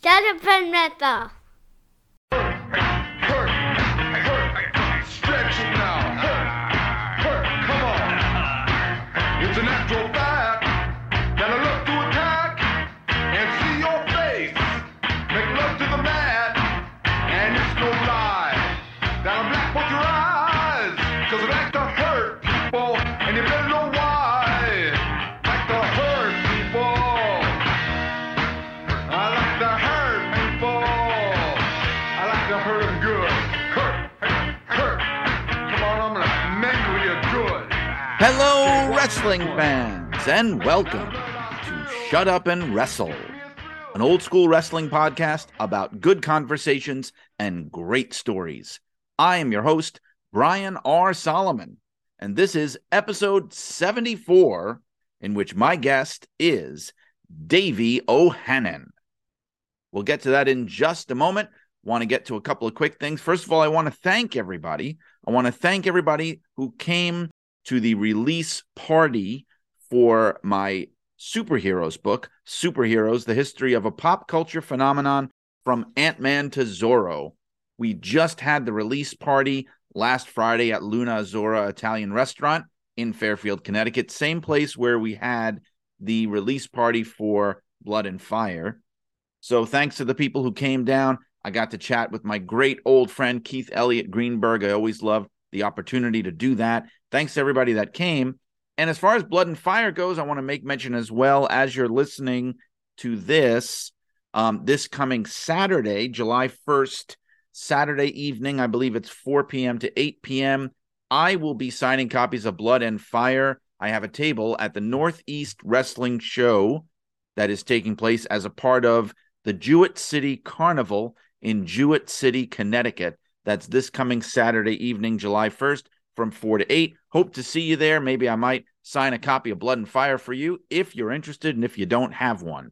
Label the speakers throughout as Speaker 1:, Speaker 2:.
Speaker 1: Shut up and wrestle.
Speaker 2: Wrestling fans, and welcome to Shut Up and Wrestle, an old school wrestling podcast about good conversations and great stories. I am your host, Brian R. Solomon, and this is episode 74, in which my guest is Davey O'Hannon. We'll get to that in just a moment. Want to get to a couple of quick things. First of all, I want to thank everybody. I want to thank everybody who came to the release party for my superheroes book, Superheroes The History of a Pop Culture Phenomenon from Ant Man to Zorro. We just had the release party last Friday at Luna Azzurra Italian Restaurant in Fairfield, Connecticut, same place where we had the release party for Blood and Fire. So thanks to the people who came down. I got to chat with my great old friend Keith Elliott Greenberg. I always love the opportunity to do that. Thanks to everybody that came. And as far as Blood and Fire goes, I want to make mention as well as you're listening to this, um, this coming Saturday, July 1st, Saturday evening, I believe it's 4 p.m. to 8 p.m. I will be signing copies of Blood and Fire. I have a table at the Northeast Wrestling Show that is taking place as a part of the Jewett City Carnival in Jewett City, Connecticut. That's this coming Saturday evening, July 1st from 4 to 8. Hope to see you there. Maybe I might sign a copy of Blood and Fire for you if you're interested and if you don't have one.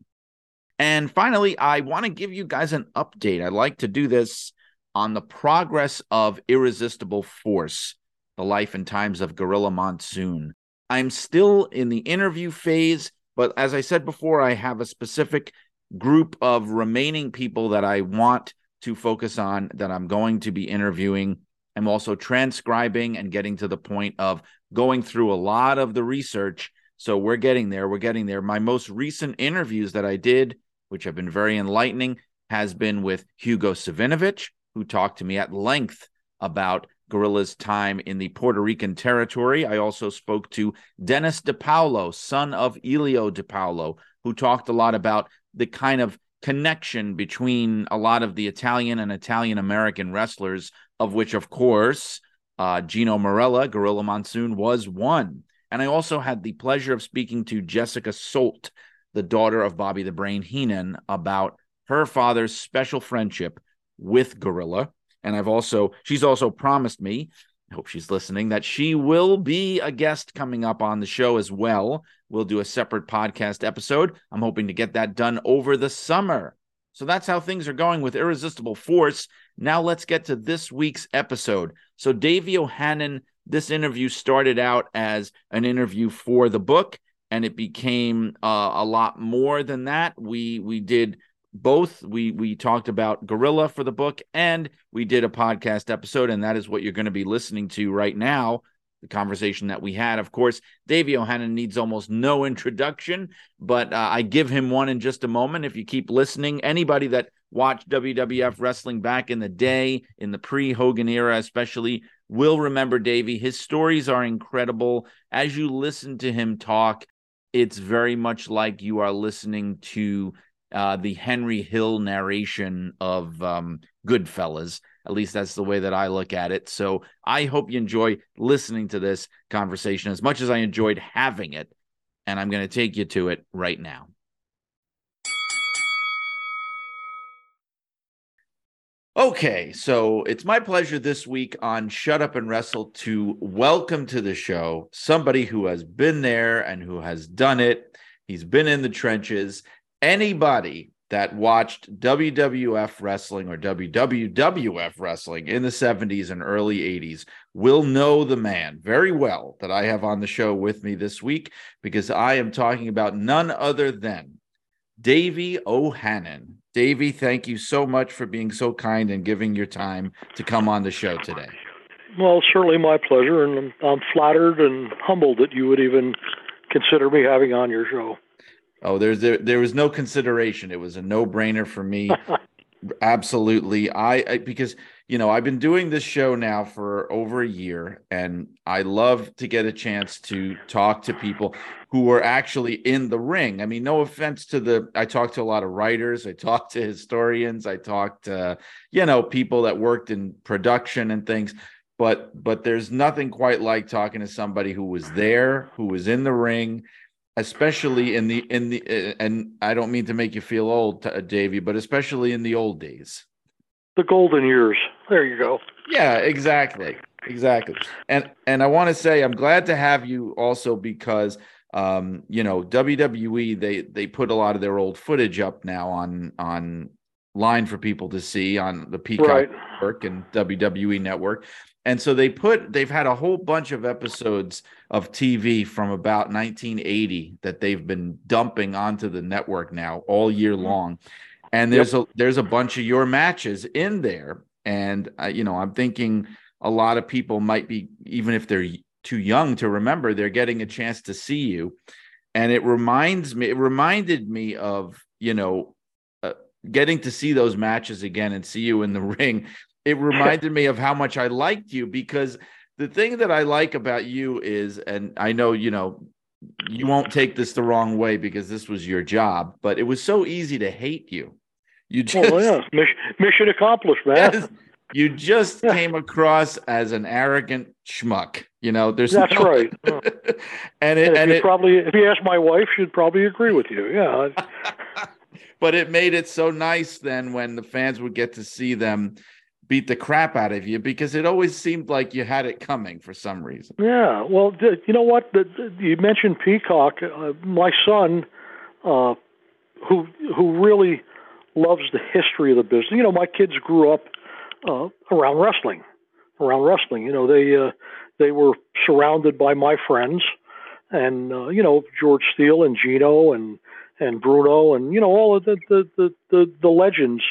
Speaker 2: And finally, I want to give you guys an update. I like to do this on the progress of Irresistible Force, the life and times of Gorilla Monsoon. I'm still in the interview phase, but as I said before, I have a specific group of remaining people that I want to focus on that I'm going to be interviewing. I'm also transcribing and getting to the point of going through a lot of the research. So we're getting there. We're getting there. My most recent interviews that I did, which have been very enlightening, has been with Hugo Savinovich, who talked to me at length about Gorilla's time in the Puerto Rican territory. I also spoke to Dennis DePaulo, son of Elio DePaulo, who talked a lot about the kind of connection between a lot of the Italian and Italian American wrestlers, of which, of course, uh, Gino Marella, Gorilla Monsoon, was one. And I also had the pleasure of speaking to Jessica Solt, the daughter of Bobby the Brain Heenan, about her father's special friendship with Gorilla. And I've also, she's also promised me, I hope she's listening, that she will be a guest coming up on the show as well. We'll do a separate podcast episode. I'm hoping to get that done over the summer. So that's how things are going with Irresistible Force. Now let's get to this week's episode. So, Davey O'Hannon, this interview started out as an interview for the book, and it became uh, a lot more than that. We we did both we we talked about gorilla for the book and we did a podcast episode and that is what you're going to be listening to right now the conversation that we had. Of course davey o'hannon needs almost no introduction but uh, i give him one in just a moment. If you keep listening anybody that watched wwf wrestling back in the day in the pre-hogan era especially will remember davey. His stories are incredible. As you listen to him talk it's very much like you are listening to uh, the Henry Hill narration of um, Goodfellas. At least that's the way that I look at it. So I hope you enjoy listening to this conversation as much as I enjoyed having it. And I'm going to take you to it right now. Okay, so it's my pleasure this week on Shut Up and Wrestle to welcome to the show somebody who has been there and who has done it. He's been in the trenches anybody that watched WWF wrestling or WWWF wrestling in the 70s and early 80s will know the man very well that I have on the show with me this week because I am talking about none other than Davey O'Hannon. Davey, thank you so much for being so kind and giving your time to come on the show today.
Speaker 1: Well, certainly my pleasure, and I'm, I'm flattered and humbled that you would even consider me having on your show.
Speaker 2: Oh, there's there, there was no consideration. It was a no-brainer for me. Absolutely. I, I because you know, I've been doing this show now for over a year, and I love to get a chance to talk to people who are actually in the ring. I mean, no offense to the, I talk to a lot of writers, I talk to historians, I talk to, you know, people that worked in production and things, but but there's nothing quite like talking to somebody who was there, who was in the ring, especially in the in the and I don't mean to make you feel old, uh, Davey, but especially in the old days
Speaker 1: the golden years. There you go.
Speaker 2: Yeah, exactly. Exactly. And and I want to say I'm glad to have you also because um, you know, WWE they they put a lot of their old footage up now on on line for people to see on the Peacock right. network and WWE network. And so they put they've had a whole bunch of episodes of TV from about 1980 that they've been dumping onto the network now all year mm-hmm. long and there's yep. a there's a bunch of your matches in there and uh, you know i'm thinking a lot of people might be even if they're too young to remember they're getting a chance to see you and it reminds me it reminded me of you know uh, getting to see those matches again and see you in the ring it reminded me of how much i liked you because the thing that i like about you is and i know you know you won't take this the wrong way because this was your job but it was so easy to hate you you oh, just
Speaker 1: oh, yeah. mission, mission accomplished, man. Yes,
Speaker 2: you just came across as an arrogant schmuck. You know, there's
Speaker 1: that's
Speaker 2: no...
Speaker 1: right.
Speaker 2: and it,
Speaker 1: and,
Speaker 2: and
Speaker 1: it, probably, if you ask my wife, she'd probably agree with you. Yeah.
Speaker 2: but it made it so nice then when the fans would get to see them beat the crap out of you because it always seemed like you had it coming for some reason.
Speaker 1: Yeah. Well, you know what? You mentioned Peacock. Uh, my son, uh, who who really loves the history of the business. You know, my kids grew up uh, around wrestling, around wrestling. You know, they uh, they were surrounded by my friends, and uh, you know George Steele and Gino and and Bruno and you know all of the the the the, the legends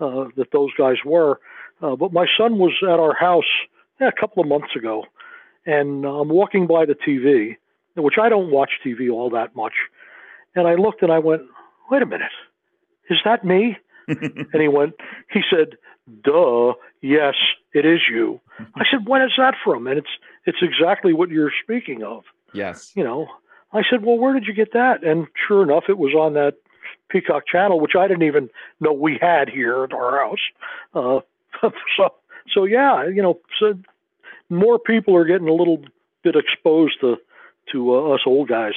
Speaker 1: uh, that those guys were. Uh, but my son was at our house yeah, a couple of months ago, and I'm walking by the TV, which I don't watch TV all that much, and I looked and I went, wait a minute is that me? and he went, he said, duh, yes, it is you. I said, when is that from? And it's, it's exactly what you're speaking of.
Speaker 2: Yes.
Speaker 1: You know, I said, well, where did you get that? And sure enough, it was on that Peacock channel, which I didn't even know we had here at our house. Uh, so, so yeah, you know, so more people are getting a little bit exposed to, to uh, us old guys.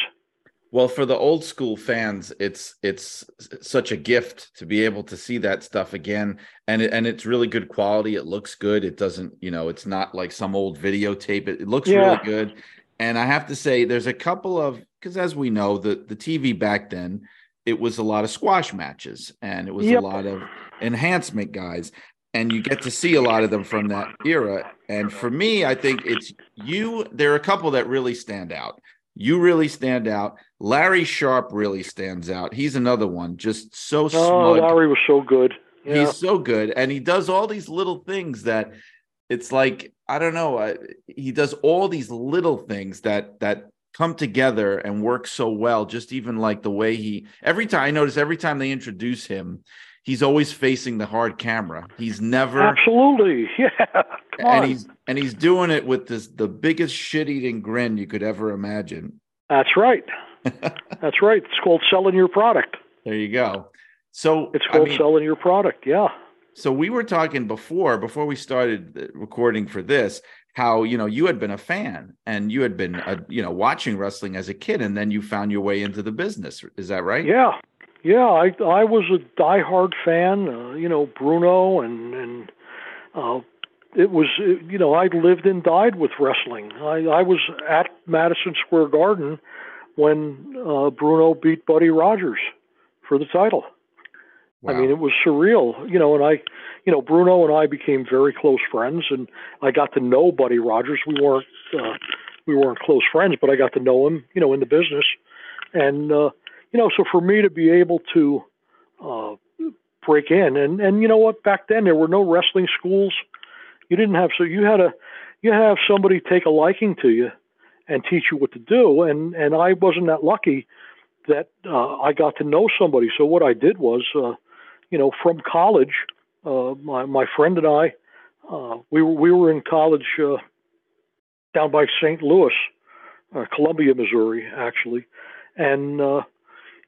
Speaker 2: Well, for the old school fans, it's it's such a gift to be able to see that stuff again, and it, and it's really good quality. It looks good. It doesn't, you know, it's not like some old videotape. It, it looks yeah. really good. And I have to say, there's a couple of because as we know, the the TV back then, it was a lot of squash matches, and it was yep. a lot of enhancement guys, and you get to see a lot of them from that era. And for me, I think it's you. There are a couple that really stand out. You really stand out. Larry Sharp really stands out. He's another one, just so oh, smug.
Speaker 1: Larry was so good.
Speaker 2: Yeah. He's so good, and he does all these little things that it's like I don't know. Uh, he does all these little things that that come together and work so well. Just even like the way he every time I notice every time they introduce him, he's always facing the hard camera. He's never
Speaker 1: absolutely yeah.
Speaker 2: and he's and he's doing it with this the biggest shit eating grin you could ever imagine.
Speaker 1: That's right. That's right. It's called selling your product.
Speaker 2: There you go. So
Speaker 1: it's called I mean, selling your product. Yeah.
Speaker 2: So we were talking before before we started uh, recording for this how you know you had been a fan and you had been a, you know watching wrestling as a kid and then you found your way into the business. Is that right?
Speaker 1: Yeah. Yeah, I I was a diehard fan. Uh, you know Bruno and and uh, it was you know I lived and died with wrestling. I I was at Madison Square Garden when uh, Bruno beat Buddy Rogers for the title. Wow. I mean, it was surreal, you know. And I, you know, Bruno and I became very close friends, and I got to know Buddy Rogers. We weren't uh, we weren't close friends, but I got to know him, you know, in the business. And uh, you know, so for me to be able to uh, break in, and and you know what, back then there were no wrestling schools. You didn't have so you had a you have somebody take a liking to you and teach you what to do, and and I wasn't that lucky that uh, I got to know somebody. So what I did was, uh, you know, from college, uh, my my friend and I, uh, we were we were in college uh, down by St. Louis, uh, Columbia, Missouri, actually, and uh,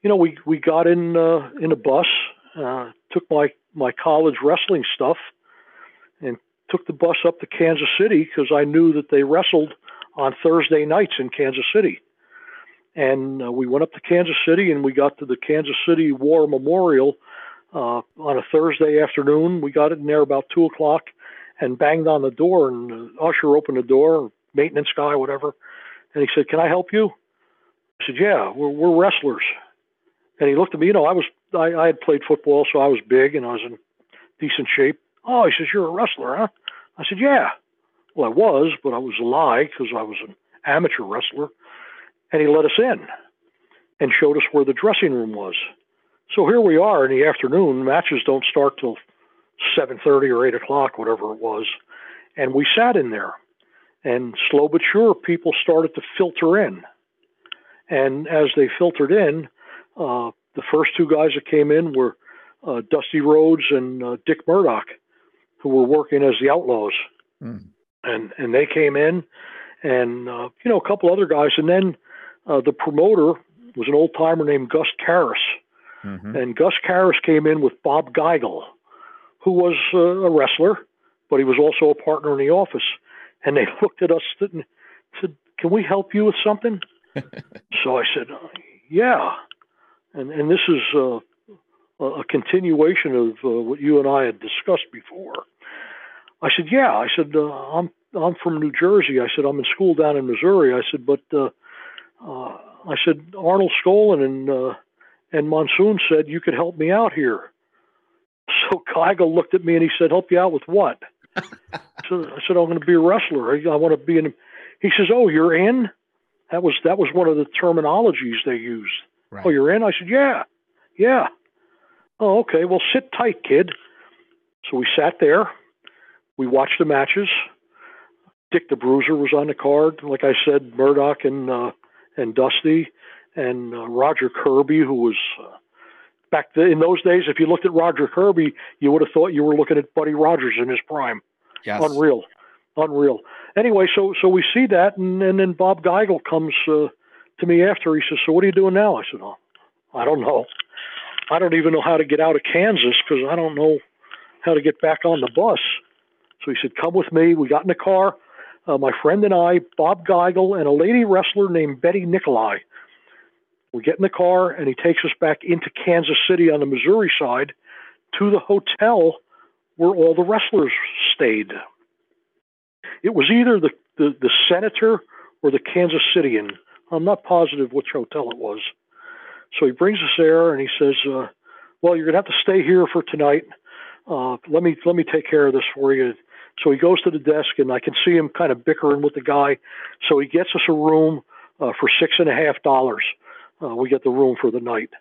Speaker 1: you know we we got in uh, in a bus, uh, took my my college wrestling stuff, and took the bus up to Kansas City because I knew that they wrestled on Thursday nights in Kansas City. And uh, we went up to Kansas City and we got to the Kansas City War Memorial uh, on a Thursday afternoon. We got in there about two o'clock and banged on the door. And the usher opened the door, maintenance guy, whatever. And he said, "Can I help you?" I said, "Yeah, we're, we're wrestlers." And he looked at me. You know, I was I, I had played football, so I was big and I was in decent shape. Oh, he says, "You're a wrestler, huh?" I said, "Yeah." Well, I was, but I was a lie because I was an amateur wrestler. And he let us in and showed us where the dressing room was. So here we are in the afternoon. Matches don't start till seven thirty or eight o'clock, whatever it was. And we sat in there, and slow but sure, people started to filter in. And as they filtered in, uh, the first two guys that came in were uh, Dusty Rhodes and uh, Dick Murdoch, who were working as the Outlaws.
Speaker 2: Mm.
Speaker 1: And and they came in, and uh, you know a couple other guys, and then uh, the promoter was an old timer named Gus Karras,
Speaker 2: Mhm.
Speaker 1: and Gus Karras came in with Bob Geigel, who was uh, a wrestler, but he was also a partner in the office. And they looked at us and said, "Can we help you with something?" so I said, "Yeah." And and this is uh, a a continuation of uh, what you and I had discussed before. I said, "Yeah." I said, uh, "I'm I'm from New Jersey." I said, "I'm in school down in Missouri." I said, "But uh, uh, I said Arnold Skaaland and uh, and Monsoon said you could help me out here." So Geigel looked at me and he said, "Help you out with what?" so I said, "I'm going to be a wrestler. I, I want to be in." He says, "Oh, you're in." That was that was one of the terminologies they used.
Speaker 3: Right.
Speaker 1: Oh, you're in? I said, Yeah, yeah. Oh, okay. Well, sit tight, kid. So we sat there. We watched the matches. Dick the Bruiser was on the card. Like I said, Murdoch and uh, and Dusty and uh, Roger Kirby, who was uh, back the, in those days. If you looked at Roger Kirby, you would have thought you were looking at Buddy Rogers in his prime
Speaker 2: Yes.
Speaker 1: unreal, unreal. Anyway, so so we see that, and, and then Bob Geigel comes uh, to me after. He says, "So what are you doing now?" I said, "Oh, I don't know. I don't even know how to get out of Kansas because I don't know how to get back on the bus." So he said, "Come with me." We got in the car. Uh, my friend and I, Bob Geigel, and a lady wrestler named Betty Nikolai. We get in the car, and he takes us back into Kansas City on the Missouri side to the hotel where all the wrestlers stayed. It was either the, the, the Senator or the Kansas Citian. I'm not positive which hotel it was. So he brings us there and he says, uh, "Well, you're gonna have to stay here for tonight. Uh, let me let me take care of this for you." So he goes to the desk and I can see him kind of bickering with the guy. So he gets us a room uh, for six and a half dollars. Uh, we get the room for the night,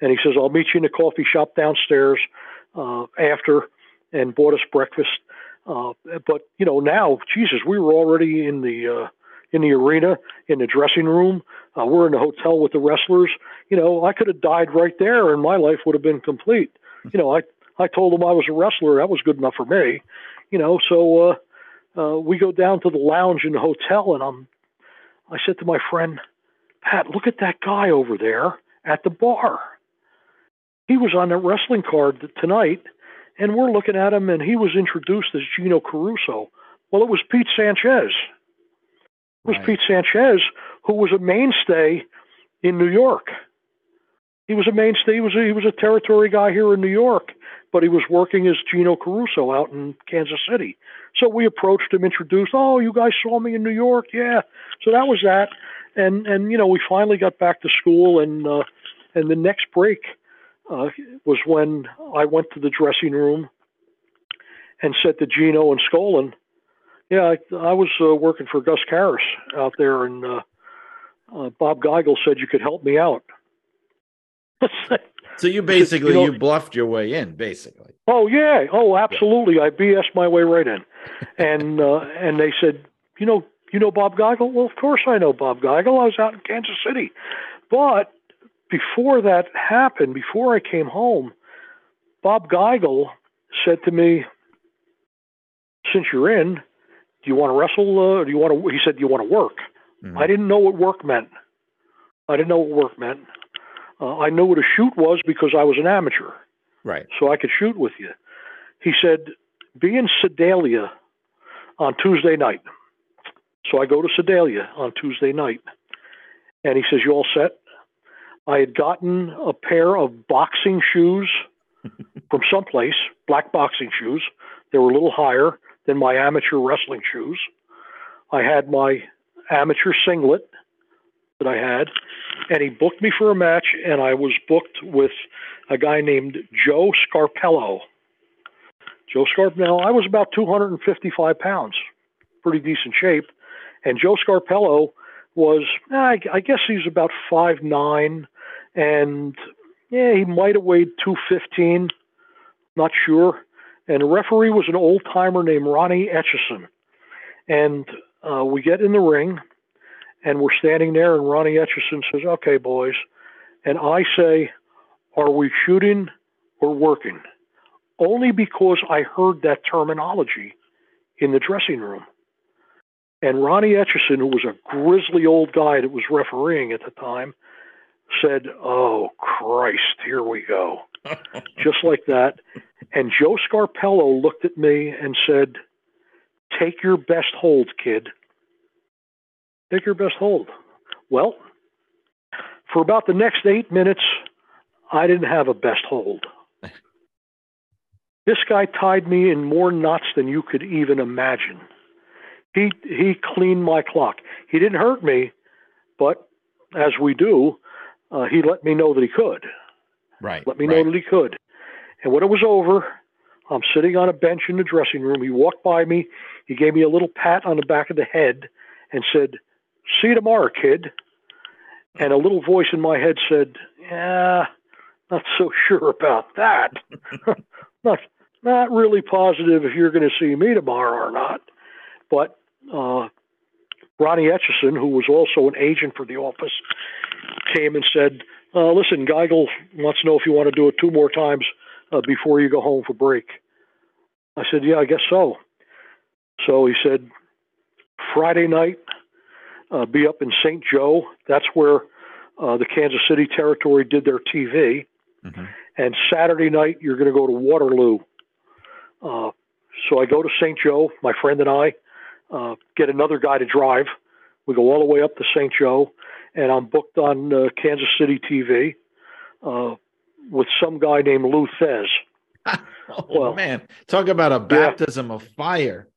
Speaker 1: and he says, "I'll meet you in the coffee shop downstairs uh, after." And bought us breakfast. Uh, but you know now, Jesus, we were already in the uh, in the arena, in the dressing room. Uh, we're in the hotel with the wrestlers. You know, I could have died right there, and my life would have been complete. You know, I I told them I was a wrestler. That was good enough for me. You know, so uh, uh, we go down to the lounge in the hotel, and I'm. I said to my friend, Pat, look at that guy over there at the bar. He was on the wrestling card tonight, and we're looking at him, and he was introduced as Gino Caruso. Well, it was Pete Sanchez. Was
Speaker 3: Right.
Speaker 1: Pete Sanchez, who was a mainstay in New York. He was a mainstay. He was a, he was a territory guy here in New York, but he was working as Gino Caruso out in Kansas City. So we approached him, introduced. Oh, you guys saw me in New York, yeah. So that was that, and and you know we finally got back to school, and uh, and the next break uh, was when I went to the dressing room and said to Gino and Skaaland, "Yeah, I, I was uh, working for Gus Karras out there, and uh, uh, Bob Geigel said you could help me out."
Speaker 2: So you basically
Speaker 1: You
Speaker 2: you, bluffed your way in, basically.
Speaker 1: Oh yeah, oh absolutely. I BS my way right in, and uh, and they said, you know, you know Bob Geigel. Well, of course I know Bob Geigel. I was out in Kansas City, but before that happened, before I came home, Bob Geigel said to me, "Since you're in, do you want to wrestle? Uh, do you want to?" He said, "Do you want to work?"
Speaker 2: Mhm.
Speaker 1: I didn't know what work meant. I didn't know what work meant. Uh, I knew what a shoot was because I was an amateur
Speaker 2: Right.
Speaker 1: so I could shoot with you. He said, be in Sedalia on Tuesday night. So I go to Sedalia on Tuesday night. And he says, You all set? I had gotten a pair of boxing shoes from someplace, black boxing shoes. They were a little higher than my amateur wrestling shoes. I had my amateur singlet that I had, and he booked me for a match, and I was booked with a guy named Joe Scarpello. Joe Scarpello, I was about 255 pounds, pretty decent shape. And Joe Scarpello was, I, I guess he's about five nine, and yeah, he might have weighed 215, not sure. And the referee was an old timer named Ronnie Etchison. And uh, we get in the ring, and we're standing there, and Ronnie Etchison says, Okay, boys. And I say, Are we shooting or working? Only because I heard that terminology in the dressing room. And Ronnie Etchison, who was a grizzly old guy that was refereeing at the time, said, Oh, Christ, here we go. Just like that. And Joe Scarpello looked at me and said, Take your best hold, kid. Take your best hold. Well, for about the next eight minutes, I didn't have a best hold. This guy tied me in more knots than you could even imagine. He he cleaned my clock. He didn't hurt me, but as we do, uh, he let me know that he could.
Speaker 2: Right.
Speaker 1: Let me
Speaker 2: right.
Speaker 1: know that he could. And when it was over, I'm sitting on a bench in the dressing room. He walked by me. He gave me a little pat on the back of the head and said, "See you tomorrow, kid." And a little voice in my head said, "Yeah, not so sure about that. not not really positive if you're going to see me tomorrow or not." But uh, Ronnie Etchison, who was also an agent for the office, came and said, uh, "Listen, Geigel wants to know if you want to do it two more times uh, before you go home for break." I said, "Yeah, I guess so." So he said, "Friday night, uh, be up in St. Joe. That's where uh, the Kansas City territory did their TV.
Speaker 2: Mhm.
Speaker 1: And Saturday night, you're going to go to Waterloo." Uh, so I go to St. Joe. My friend and I uh, get another guy to drive. We go all the way up to St. Joe, and I'm booked on uh, Kansas City TV uh, with some guy named Lou Thesz.
Speaker 2: Oh
Speaker 1: Well,
Speaker 2: man, talk about a baptism of fire.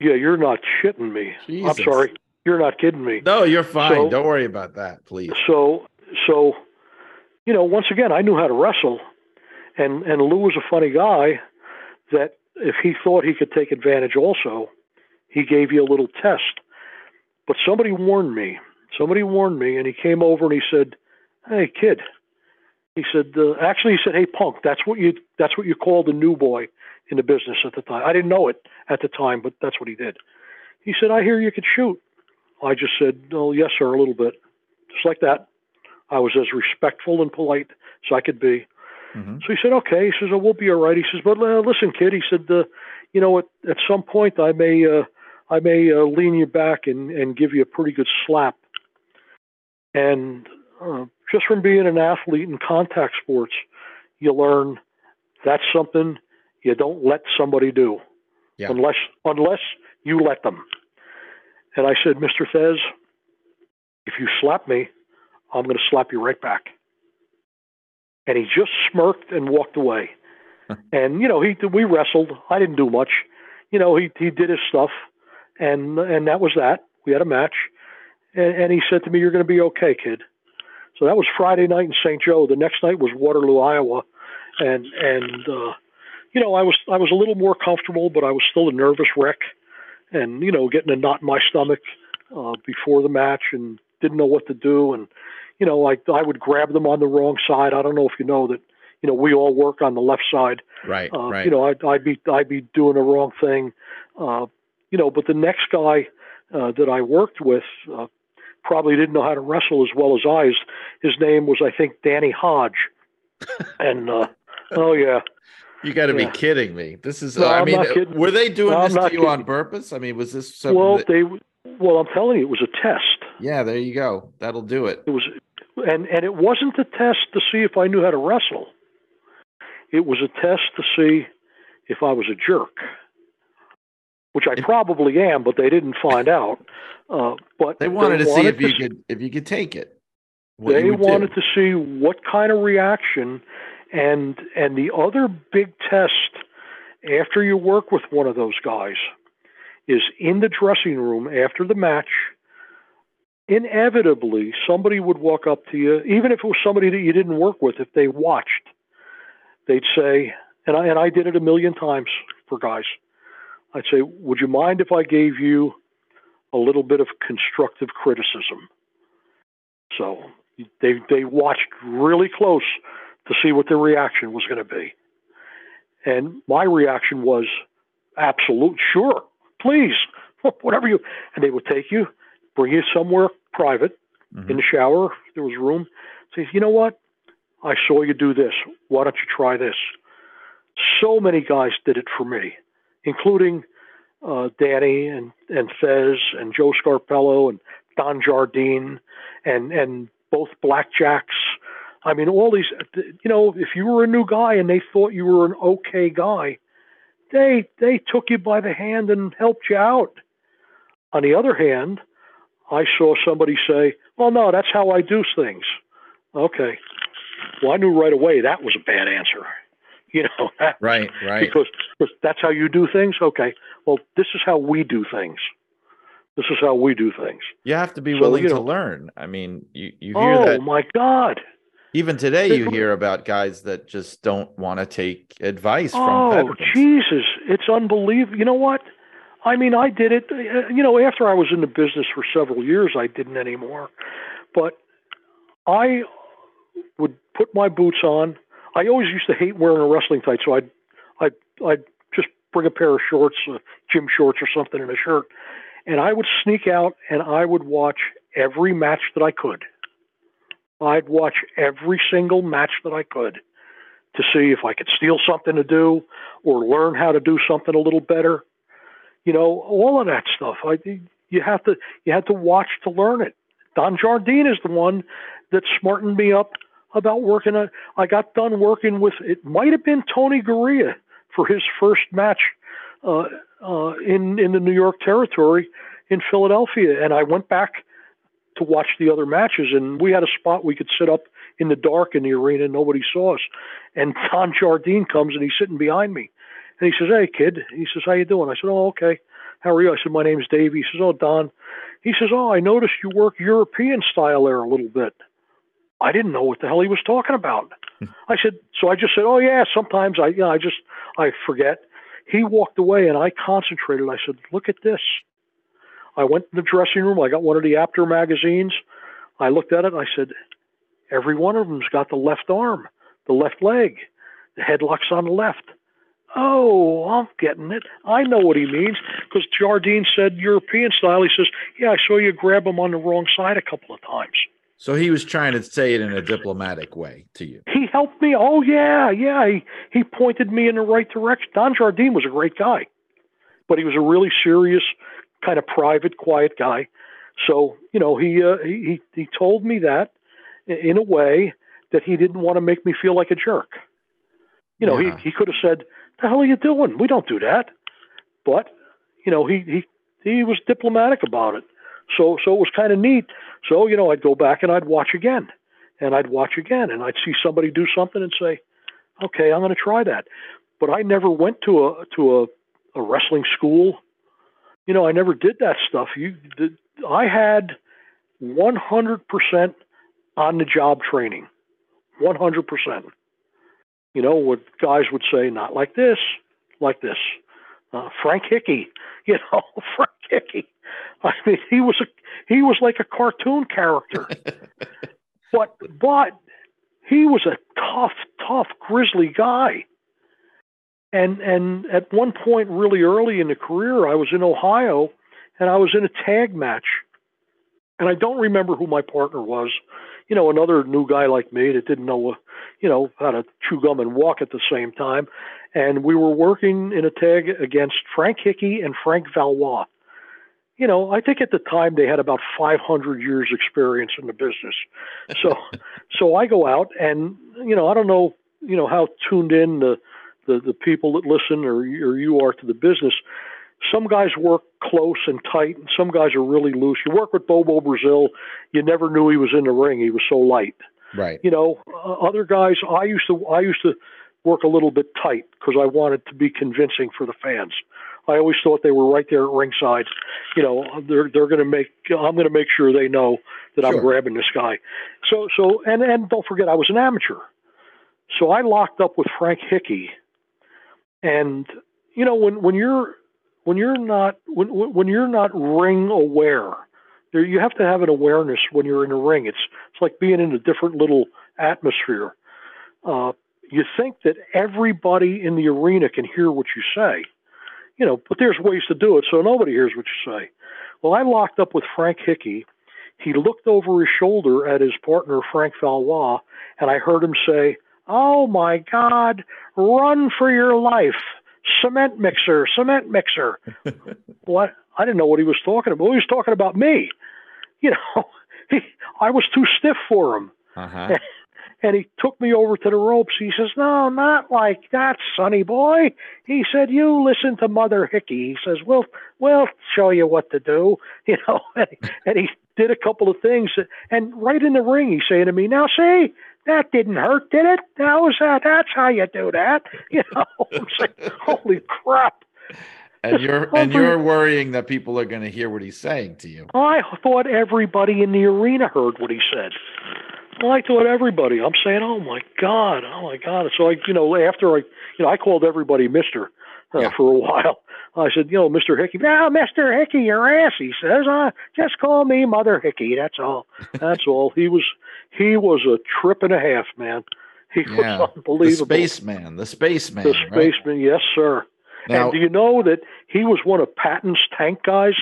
Speaker 1: Yeah, you're not shitting me.
Speaker 2: Jesus.
Speaker 1: I'm sorry. You're not kidding me.
Speaker 2: No, you're fine.
Speaker 1: So-
Speaker 2: Don't worry about that, please.
Speaker 1: So, so, you know, once again, I knew how to wrestle, and and Lou was a funny guy. That if he thought he could take advantage, also, he gave you a little test. But somebody warned me. Somebody warned me, and he came over and he said, "Hey, kid." He said, uh, "Actually, he said, hey, punk. That's what you that's what you called a new boy in the business at the time. I didn't know it at the time, but that's what he did." He said, "I hear you could shoot." I just said, "Oh, yes, sir, a little bit." Just like that. I was as respectful and polite as I could be.
Speaker 2: Mhm.
Speaker 1: So he said, "Okay." He says, oh, "We'll be all right." He says, "But uh, listen, kid," he said, uh, "You know, at at some point, I may uh, I may uh, lean you back and and give you a pretty good slap." And uh, just from being an athlete in contact sports, you learn that's something you don't let somebody do
Speaker 2: Yeah.
Speaker 1: unless unless you let them. And I said, Mr. Thesz, if you slap me, I'm going to slap you right back. And he just smirked and walked away. and you know, he we wrestled. I didn't do much. You know, he he did his stuff, and and that was that. We had a match, and, and he said to me, "You're going to be okay, kid." So that was Friday night in St. Joe. The next night was Waterloo, Iowa, and and uh, you know, I was I was a little more comfortable, but I was still a nervous wreck, and you know, getting a knot in my stomach uh, before the match, and didn't know what to do, and you know, like I would grab them on the wrong side. I don't know if you know that. You know, we all work on the left side.
Speaker 3: Right,
Speaker 1: Uh,
Speaker 3: right.
Speaker 1: You know, I'd, I'd be I'd be doing the wrong thing. Uh, you know, but the next guy uh, that I worked with uh, probably didn't know how to wrestle as well as I. His, his name was, I think, Danny Hodge. and uh, oh yeah,
Speaker 3: you got to
Speaker 1: yeah.
Speaker 3: be kidding me. This is.
Speaker 1: No,
Speaker 3: I
Speaker 1: I'm
Speaker 3: mean, were they doing
Speaker 1: No,
Speaker 3: this to you on purpose? I mean, was this something?
Speaker 1: well
Speaker 3: that-
Speaker 1: they well I'm telling you, it was a test.
Speaker 3: yeah, there you go. That'll do it.
Speaker 1: It was, and and it wasn't a test to see if I knew how to wrestle. It was a test to see if I was a jerk, which I probably am, but they didn't find out. Uh, but
Speaker 3: They wanted to see if you
Speaker 1: to
Speaker 3: could if you could take it.
Speaker 1: they
Speaker 3: would do.
Speaker 1: wanted to see what kind of reaction and and the other big test after you work with one of those guys is in the dressing room after the match inevitably somebody would walk up to you even if it was somebody that you didn't work with if they watched they'd say and I and I did it a million times for guys I'd say would you mind if I gave you a little bit of constructive criticism so they they watched really close to see what their reaction was going to be. And my reaction was absolute sure, please, whatever you and they would take you, bring you somewhere private
Speaker 3: Mhm.
Speaker 1: in the shower, there was room, say, you know what? I saw you do this. Why don't you try this? So many guys did it for me, including uh, Danny and, and Thesz and Joe Scarpello and Don Jardine and and both blackjacks. I mean, all these. You know, if you were a new guy and they thought you were an okay guy, they they took you by the hand and helped you out. On the other hand, I saw somebody say, "Well, no, that's how I do things." Okay. Well, I knew right away that was a bad answer. You know,
Speaker 3: Right, right.
Speaker 1: because, that's how you do things. Okay. Well, this is how we do things. This is how we do things.
Speaker 3: You have to be
Speaker 1: So,
Speaker 3: willing
Speaker 1: you
Speaker 3: to learn. I mean, you you hear
Speaker 1: Oh
Speaker 3: that Oh
Speaker 1: my God!
Speaker 3: even today. You hear about guys that just don't want to take advice from
Speaker 1: Oh. Jesus! It's unbelievable. You know what? I mean, I did it. uh, You know, after I was in the business for several years, I didn't anymore. But I would put my boots on. I always used to hate wearing a wrestling tight, so I'd I'd I'd just bring a pair of shorts, uh, gym shorts or something, and a shirt, and I would sneak out and I would watch every match that I could. I'd watch every single match that I could to see if I could steal something to do or learn how to do something a little better. You know, all of that stuff. I you have to you have to watch to learn it. Don Jardine is the one that smartened me up about working on I got done working with it might have been Tony Garea for his first match uh, uh, in in the New York territory in Philadelphia. And I went back to watch the other matches and we had a spot we could sit up in the dark in the arena. And nobody saw us. And Don Jardine comes and he's sitting behind me. And he says hey kid. He says how you doing? I said oh okay. How are you? I said my name's Dave he says oh Don. He says oh I noticed you work European style there a little bit I didn't know what the hell he was talking about hmm. I said so I just said oh yeah sometimes I you know I just I forget he walked away and I concentrated I said look at this I went to the dressing room. I got one of the Apter magazines. I looked at it. And I said, every one of them's got the left arm, the left leg, the headlock's on the left. Oh, I'm getting it. I know what he means because Jardine said European style. He says, yeah, I saw you grab him on the wrong side a couple of times.
Speaker 3: So he was trying to say it in a diplomatic way to you.
Speaker 1: He helped me. Oh yeah, yeah. He he pointed me in the right direction. Don Jardine was a great guy, but he was a really serious, kind of private, quiet guy. So you know, he uh, he he told me that in a way that he didn't want to make me feel like a jerk. You know,
Speaker 3: Yeah.
Speaker 1: he he could have said, "The hell are you doing? We don't do that." But you know, he he he was diplomatic about it. So so it was kind of neat. So you know, I'd go back and I'd watch again, and I'd watch again, and I'd see somebody do something and say, "Okay, I'm going to try that." But I never went to a to a, a wrestling school. You know, I never did that stuff. You, the, I had 100% on the job training, 100%. You know, what guys would say, not like this, like this. Uh, Frank Hickey, you know, Frank Hickey. I mean, he was a he was like a cartoon character. but but he was a tough, tough, grizzly guy. And and at one point, really early in the career, I was in Ohio, and I was in a tag match, and I don't remember who my partner was. You know, another new guy like me that didn't know, you know, how to chew gum and walk at the same time. And we were working in a tag against Frank Hickey and Frank Valois you know, I think at the time they had about 500 years experience in the business. So, so I go out and, you know, I don't know, you know, how tuned in the, the, the people that listen or, or you are to the business. Some guys work close and tight, and some guys are really loose. You work with Bobo Brazil, you never knew he was in the ring. He was so light.
Speaker 2: Right.
Speaker 1: You know, uh, other guys. I used to. I used to work a little bit tight because I wanted to be convincing for the fans. I always thought they were right there at ringside. You know, they're they're going to make. I'm going to make sure they know that
Speaker 2: Sure.
Speaker 1: I'm grabbing this guy. So so and and don't forget, I was an amateur. So I locked up with Frank Hickey, and you know when when you're when you're not when when you're not ring aware, there you have to have an awareness when you're in a ring. It's it's like being in a different little atmosphere. Uh, you think that everybody in the arena can hear what you say, you know, but there's ways to do it so nobody hears what you say. Well, I locked up with Frank Hickey. He looked over his shoulder at his partner Frank Valois, and I heard him say, "Oh my God, run for your life! Cement mixer, cement mixer." what? I didn't know what he was talking about. He was talking about me. You know, he, I was too stiff for him
Speaker 2: Uh-huh.
Speaker 1: and he took me over to the ropes. He says, "No, not like that, sonny boy." He said, "You listen to Mother Hickey." He says, "We'll we'll show you what to do," you know. And, and he did a couple of things, and right in the ring, he's saying to me, "Now, see, that didn't hurt, did it? That was that. That's how you do that." You know, I'm saying, "Holy crap!"
Speaker 2: And you're and you're worrying that people are going to hear what he's saying to you.
Speaker 1: I thought everybody in the arena heard what he said. I thought everybody. I'm saying, oh my god, oh my god. So I, you know, after I, you know, I called everybody Mister uh,
Speaker 2: Yeah.
Speaker 1: for a while. I said, you know, Mister Hickey. Now, Mister Hickey, your ass. He says, uh, just call me Mother Hickey. That's all. That's all. He was, he was a trip and a half, man. He
Speaker 2: Yeah.
Speaker 1: was
Speaker 2: The spaceman, the spaceman.
Speaker 1: the
Speaker 2: right?
Speaker 1: spaceman, yes, sir.
Speaker 2: Now,
Speaker 1: and do you know that he was one of Patton's tank guys?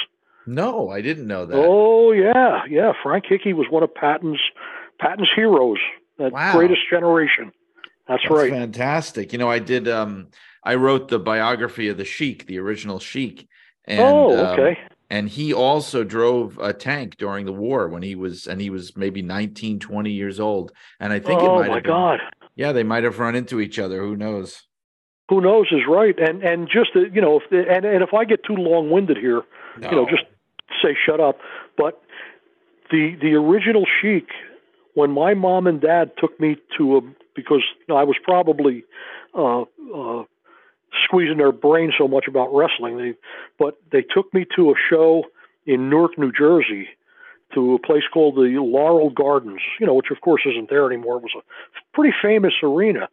Speaker 2: no, I didn't know that.
Speaker 1: Oh yeah, yeah. Frank Hickey was one of Patton's Patton's heroes, that
Speaker 2: Wow.
Speaker 1: greatest generation. That's,
Speaker 2: That's
Speaker 1: right.
Speaker 2: fantastic. You know, I did. Um, I wrote the biography of the Sheik, the original Sheik. And,
Speaker 1: oh,
Speaker 2: um, and he also drove a tank during the war when he was and he was maybe 19 20 years old and i think it
Speaker 1: oh
Speaker 2: might
Speaker 1: my
Speaker 2: have been,
Speaker 1: God.
Speaker 2: yeah they might have run into each other who knows
Speaker 1: Who knows is right. And and just uh, you know, if the, and and if I get too long winded here, you know, just say shut up. But the the original Sheik, when my mom and dad took me to a because I was probably uh, uh, squeezing their brain so much about wrestling, they, but they took me to a show in Newark, New Jersey, to a place called the Laurel Gardens. You know, which of course isn't there anymore. It was a pretty famous arena,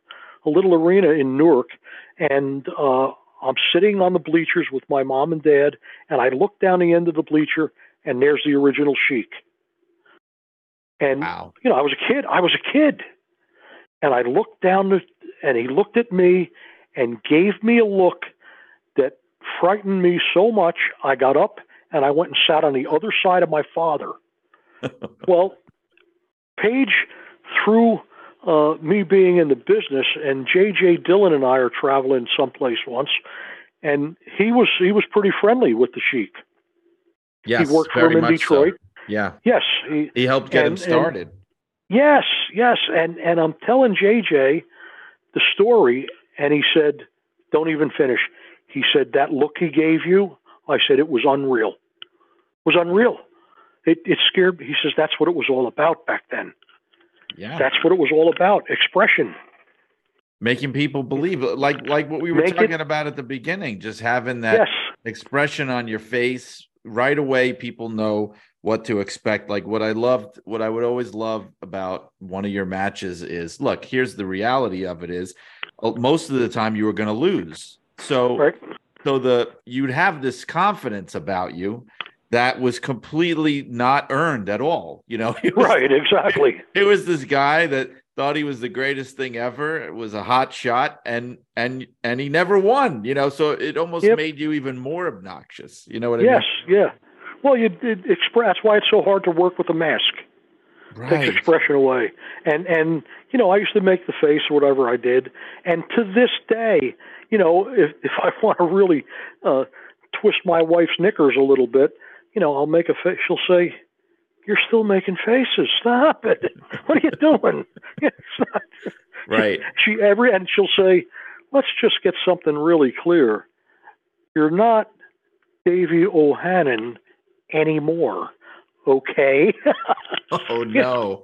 Speaker 1: a little arena in Newark, and uh, I'm sitting on the bleachers with my mom and dad, and I look down the end of the bleacher, and there's the original Sheik. And
Speaker 2: wow
Speaker 1: you know, I was a kid. I was a kid, and I looked down, the, and he looked at me, and gave me a look that frightened me so much. I got up and I went and sat on the other side of my father. well, Paige, through uh, me being in the business, and J.J. Dillon and I are traveling someplace once, and he was he was pretty friendly with the Sheik.
Speaker 2: yes
Speaker 1: he worked for him in
Speaker 2: Detroit. so. Yeah
Speaker 1: Yes, he,
Speaker 2: he helped get him
Speaker 1: And- and-
Speaker 2: started
Speaker 1: Yes, yes, and and I'm telling JJ the story, and he said, "Don't even finish." He said that look he gave you. I said it was unreal. It was unreal. It it scared. me. He says that's what it was all about back then.
Speaker 2: yeah
Speaker 1: That's what it was all about. Expression.
Speaker 2: making people believe like like what we were
Speaker 1: Make it-
Speaker 2: talking about at the beginning just having that
Speaker 1: yes.
Speaker 2: expression on your face right away people know what to expect like what i loved what i would always love about one of your matches is look here's the reality of it is uh, most of the time you were going to lose so
Speaker 1: Right.
Speaker 2: so the you'd have this confidence about you that was completely not earned at all. You know, was-
Speaker 1: Right, exactly.
Speaker 2: It was this guy that thought he was the greatest thing ever. It was a hot shot, and and and he never won. You know, so it almost
Speaker 1: Yep.
Speaker 2: made you even more obnoxious. You know what I mean,
Speaker 1: Yes, yeah. Well, you it express. That's why it's so hard to work with a mask.
Speaker 2: mean?
Speaker 1: takes expression away. And and you know, I used to make the face or whatever I did. And to this day, you know, if if I want to really uh twist my wife's knickers a little bit, you know, I'll make a face. She'll say, "You're still making faces. Stop it. What are you doing?" Not-
Speaker 2: Right.
Speaker 1: she every and she'll say, "Let's just get something really clear. You're not Davey O'Hannon anymore." Okay.
Speaker 2: Oh no.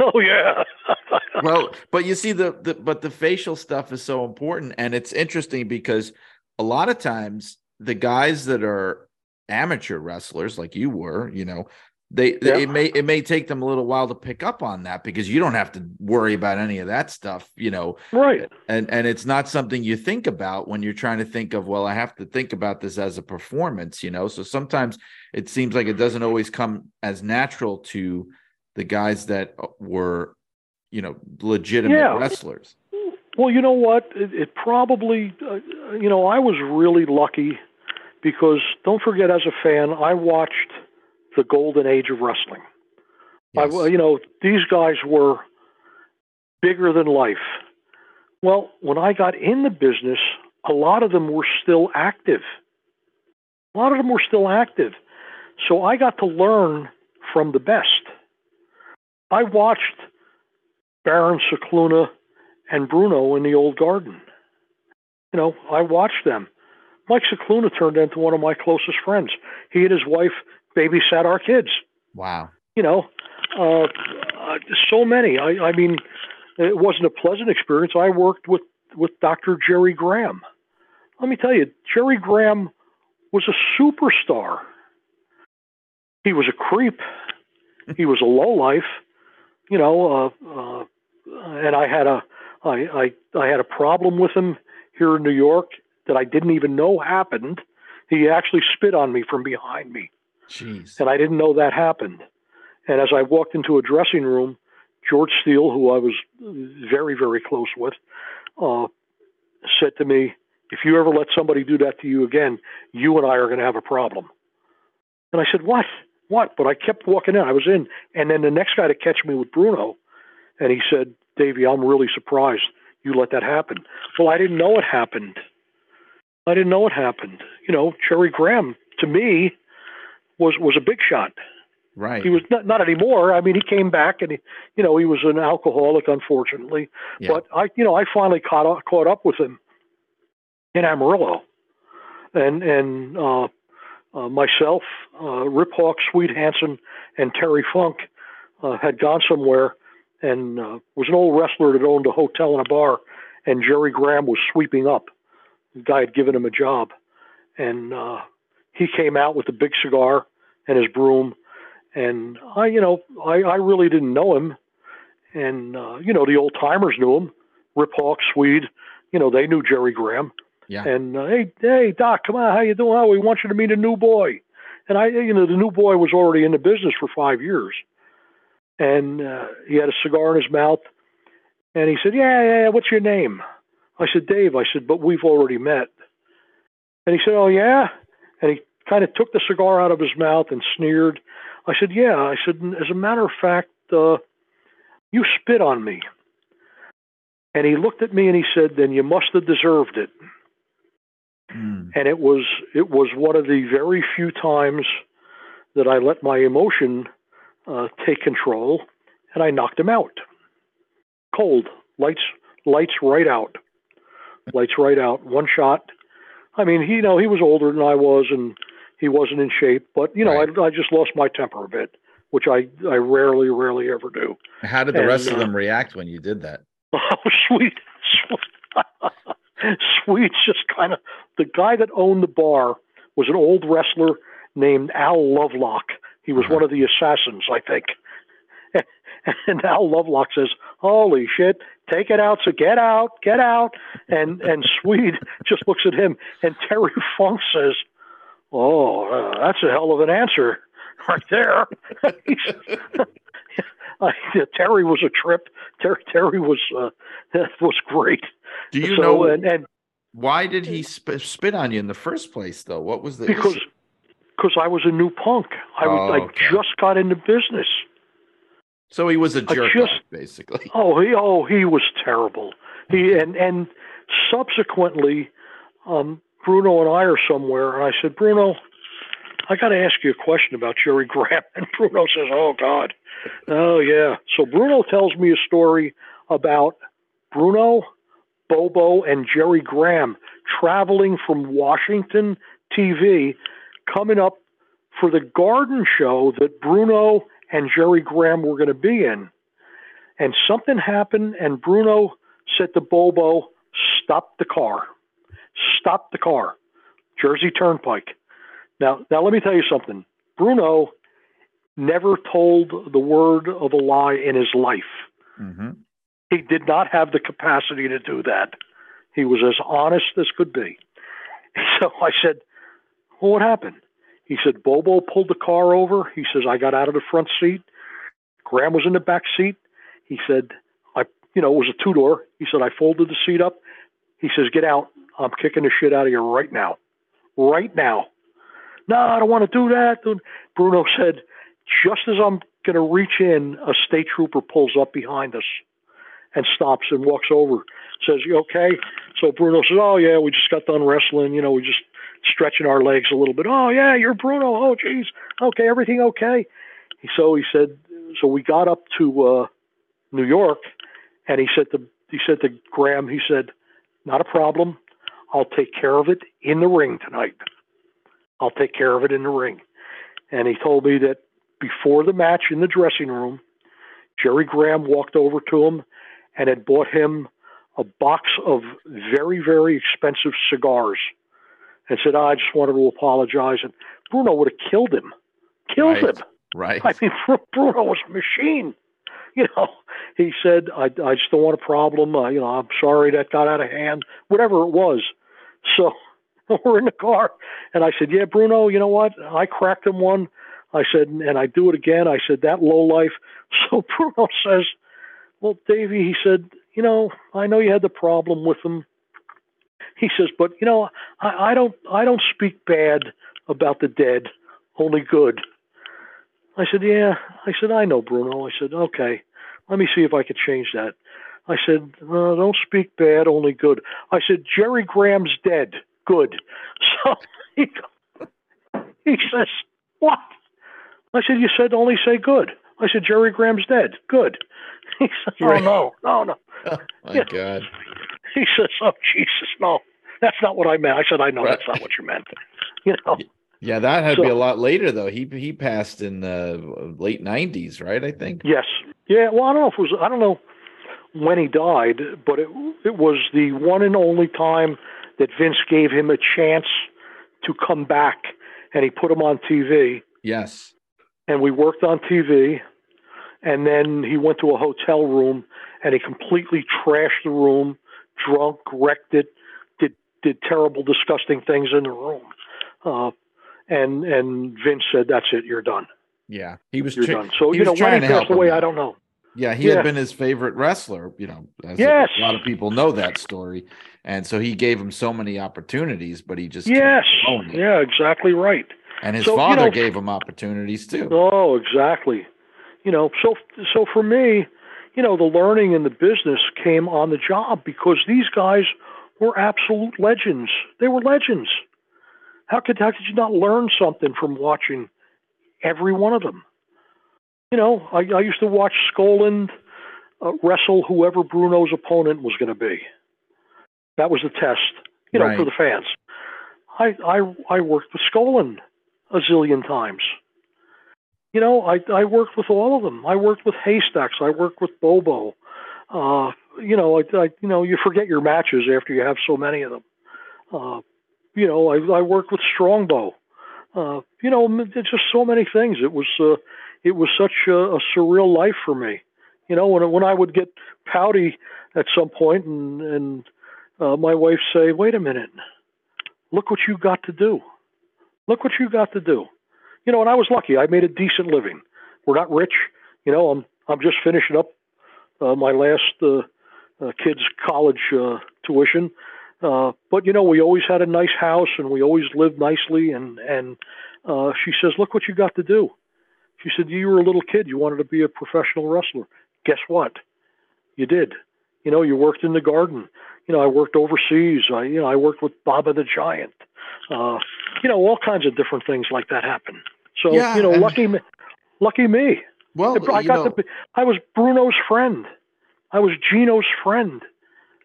Speaker 1: oh yeah.
Speaker 2: well, but you see the, the but the facial stuff is so important and it's interesting because a lot of times the guys that are amateur wrestlers like you were, you know, they
Speaker 1: Yeah.
Speaker 2: it may it may take them a little while to pick up on that because you don't have to worry about any of that stuff, you know.
Speaker 1: right.
Speaker 2: And and it's not something you think about when you're trying to think of, well, I have to think about this as a performance, you know. So sometimes it seems like it doesn't always come as natural to the guys that uh, were, you know, legitimate
Speaker 1: Yeah.
Speaker 2: wrestlers.
Speaker 1: Well, you know what? It, it probably, uh, you know, I was really lucky because don't forget, as a fan, I watched the golden age of wrestling.
Speaker 2: Yes.
Speaker 1: I, you know, these guys were bigger than life. Well, when I got in the business, a lot of them were still active. A lot of them were still active. So I got to learn from the best. I watched Baron Scicluna and Bruno in the old garden. You know, I watched them. Mike Scicluna turned into one of my closest friends. He and his wife babysat our kids
Speaker 2: wow.
Speaker 1: you know, uh, uh, so many. I, I mean, it wasn't a pleasant experience. I worked with with Dr. Jerry Graham. Let me tell you, Jerry Graham was a superstar. He was a creep. He was a lowlife, you know. Uh, uh, and I had a I, I I had a problem with him here in New York that I didn't even know happened. He actually spit on me from behind me
Speaker 2: Jeez.
Speaker 1: and I didn't know that happened. And as I walked into a dressing room, George Steele, who I was very, very close with, uh, said to me, If you ever let somebody do that to you again, you and I are going to have a problem. And I said, What? What? But I kept walking in. I was in. And then the next guy to catch me with Bruno, and he said, Davey, I'm really surprised you let that happen. Well, I didn't know it happened. I didn't know it happened. You know, Jerry Graham, to me, was was a big shot.
Speaker 2: Right.
Speaker 1: He was not not anymore. I mean, he came back and he, you know, he was an alcoholic, unfortunately.
Speaker 2: Yeah.
Speaker 1: But I, you know, I finally caught up, caught up with him in Amarillo, and and uh, uh, myself, uh, Rip Hawk, Swede Hanson, and Terry Funk uh, had gone somewhere and uh, was an old wrestler that owned a hotel and a bar, and Jerry Graham was sweeping up. The guy had given him a job, and uh, he came out with a big cigar and his broom, and I, you know, I, I really didn't know him, and uh, you know, the old timers knew him, Rip Hawk, Swede, you know, they knew Jerry Graham,
Speaker 2: Yeah.
Speaker 1: and uh, hey, hey, Doc, come on, how you doing? Oh, we want you to meet a new boy, and I, you know, the new boy was already in the business for five years, and uh, he had a cigar in his mouth, and he said, yeah, yeah, yeah, what's your name? I said, Dave. I said, but we've already met. And he said, oh yeah, kind of took the cigar out of his mouth and sneered. I said, yeah. I said, as a matter of fact, uh, you spit on me. And he looked at me and he said, then you must have deserved it
Speaker 2: Mm.
Speaker 1: and it was it was one of the very few times that I let my emotion uh, take control, and I knocked him out. Cold, lights lights right out, lights right out. One shot. I mean, he you know he was older than I was, and he wasn't in shape. But you know,
Speaker 2: Right.
Speaker 1: I, I just lost my temper a bit, which I I rarely rarely ever do.
Speaker 2: How did the
Speaker 1: And,
Speaker 2: rest of
Speaker 1: uh,
Speaker 2: them react when you did that?
Speaker 1: Oh, sweet, sweet, sweet. Just kind of the guy that owned the bar was an old wrestler named Al Lovelock. He was
Speaker 2: Uh-huh.
Speaker 1: one of the assassins, I think. And Al Lovelock says, "Holy shit, take it out! So get out, get out!" And and Swede just looks at him, and Terry Funk says, Oh, uh, that's a hell of an answer right there. I, Terry was a trip. Terry, Terry was uh, was great.
Speaker 3: Do you
Speaker 1: so,
Speaker 3: know
Speaker 1: and, and
Speaker 3: why did he sp- spit on you in the first place, though? What was the
Speaker 1: because because I was a new punk. I was,
Speaker 3: Oh,
Speaker 1: I just got into business.
Speaker 3: So he was a jerk,
Speaker 1: just-
Speaker 3: off, basically.
Speaker 1: Oh, he oh he was terrible. He and and subsequently, um, Bruno and I are somewhere, and I said, Bruno, I got to ask you a question about Jerry Graham. And Bruno says, Oh God, oh yeah. So Bruno tells me a story about Bruno, Bobo, and Jerry Graham traveling from Washington TV, coming up for the garden show that Bruno and Jerry Graham were going to be in and something happened, and Bruno said to Bobo, "Stop the car, stop the car." Jersey Turnpike. Now, now let me tell you something. Bruno never told the word of a lie in his life.
Speaker 3: hmm
Speaker 1: He did not have the capacity to do that. He was as honest as could be. So I said, well, what happened? He said, Bobo pulled the car over. He says, I got out of the front seat. Graham was in the back seat. He said, I, you know, it was a two door. He said, I folded the seat up. He says, get out. I'm kicking the shit out of you right now. Right now. No, I don't want to do that. Bruno said, just as I'm going to reach in, a state trooper pulls up behind us and stops and walks over. Says, "You okay?" So Bruno says, "Oh yeah, we just got done wrestling. You know, we just stretching our legs a little bit. Oh yeah, you're Bruno. Oh geez, okay, everything okay?" So he said, so we got up to uh, New York, and he said to he said to Graham, he said, "Not a problem. I'll take care of it in the ring tonight. I'll take care of it in the ring." And he told me that before the match in the dressing room, Jerry Graham walked over to him and had bought him a box of very, very expensive cigars and said, "Ah, I just wanted to apologize. And Bruno would have killed him. Killed
Speaker 3: Right.
Speaker 1: him.
Speaker 3: Right.
Speaker 1: I mean, Bru- Bruno was a machine. You know, he said, I, I just don't want a problem. Uh, you know, I'm sorry that got out of hand, whatever it was. So we're in the car, and I said, Yeah, Bruno, you know what? I cracked him one. I said, and I do it again. I said, That low life. So Bruno says, Well, Davey," he said, You know, I know you had the problem with him. He says, But, you know, I, I don't I don't speak bad about the dead, only good. I said, Yeah. I said, I know, Bruno. I said, Okay, let me see if I could change that. I said, uh, Don't speak bad, only good. I said, Jerry Graham's dead. Good. So he, he says, What? I said, You said only say good. I said, Jerry Graham's dead. Good. He said, Oh,
Speaker 3: Right.
Speaker 1: no, no, no.
Speaker 3: Oh, my
Speaker 1: Yeah.
Speaker 3: God.
Speaker 1: He says, Oh, Jesus, no. That's not what I meant. I said, I know
Speaker 3: Right.
Speaker 1: that's not what you meant. You know,
Speaker 3: Yeah, that had to be a lot later, though. He he passed in the late '90s, right? I think.
Speaker 1: Yes. Yeah. Well, I don't know if it was. I don't know when he died, but it it was the one and only time that Vince gave him a chance to come back, and he put him on TV,
Speaker 3: Yes.
Speaker 1: and we worked on TV, and then he went to a hotel room, and he completely trashed the room, drunk, wrecked it, did did terrible, disgusting things in the room. Uh, and and Vince said, "That's it. You're done.
Speaker 3: Yeah. He was.
Speaker 1: You're
Speaker 3: tra-
Speaker 1: done." So you know when he passed away. I don't know.
Speaker 3: Yeah, he
Speaker 1: Yeah.
Speaker 3: had been his favorite wrestler. You know, as a-
Speaker 1: Yes.
Speaker 3: a lot of people know that story, and so he gave him so many opportunities, but he just
Speaker 1: Yes. Yeah, exactly right.
Speaker 3: And his
Speaker 1: So, you
Speaker 3: father
Speaker 1: know-
Speaker 3: gave him opportunities too.
Speaker 1: Oh, exactly. You know, so so for me, you know, the learning in the business came on the job because these guys were absolute legends. They were legends. How could how could you not learn something from watching every one of them? You know, I, I used to watch Skaaland uh, wrestle whoever Bruno's opponent was going to be. That was the test, you know, for the fans. I I I worked with Skaaland a zillion times. You know, I I worked with all of them. I worked with Haystacks. I worked with Bobo. Uh, you know, I, I you know you forget your matches after you have so many of them. Uh, you know, I I worked with Strongbow. Uh, you know, just so many things. It was uh, it was such a, a surreal life for me. You know, when when I would get pouty at some point, and and uh, my wife say, "Wait a minute, look what you got to do. Look what you got to do. You know, and I was lucky. I made a decent living. We're not rich. You know, I'm I'm just finishing up uh, my last uh, uh, kid's college uh, tuition. Uh, but you know, we always had a nice house and we always lived nicely. And and uh, she says, "Look what you got to do." She said, "You were a little kid. You wanted to be a professional wrestler. Guess what? You did. You know, you worked in the garden. You know, I worked overseas. I you know, I worked with Baba the Giant. Uh, you know, all kinds of different things like that happen. So
Speaker 2: Yeah,
Speaker 1: you know, lucky me, lucky me.
Speaker 2: Well,
Speaker 1: I got
Speaker 2: know,
Speaker 1: to be, I was Bruno's friend. I was Gino's friend.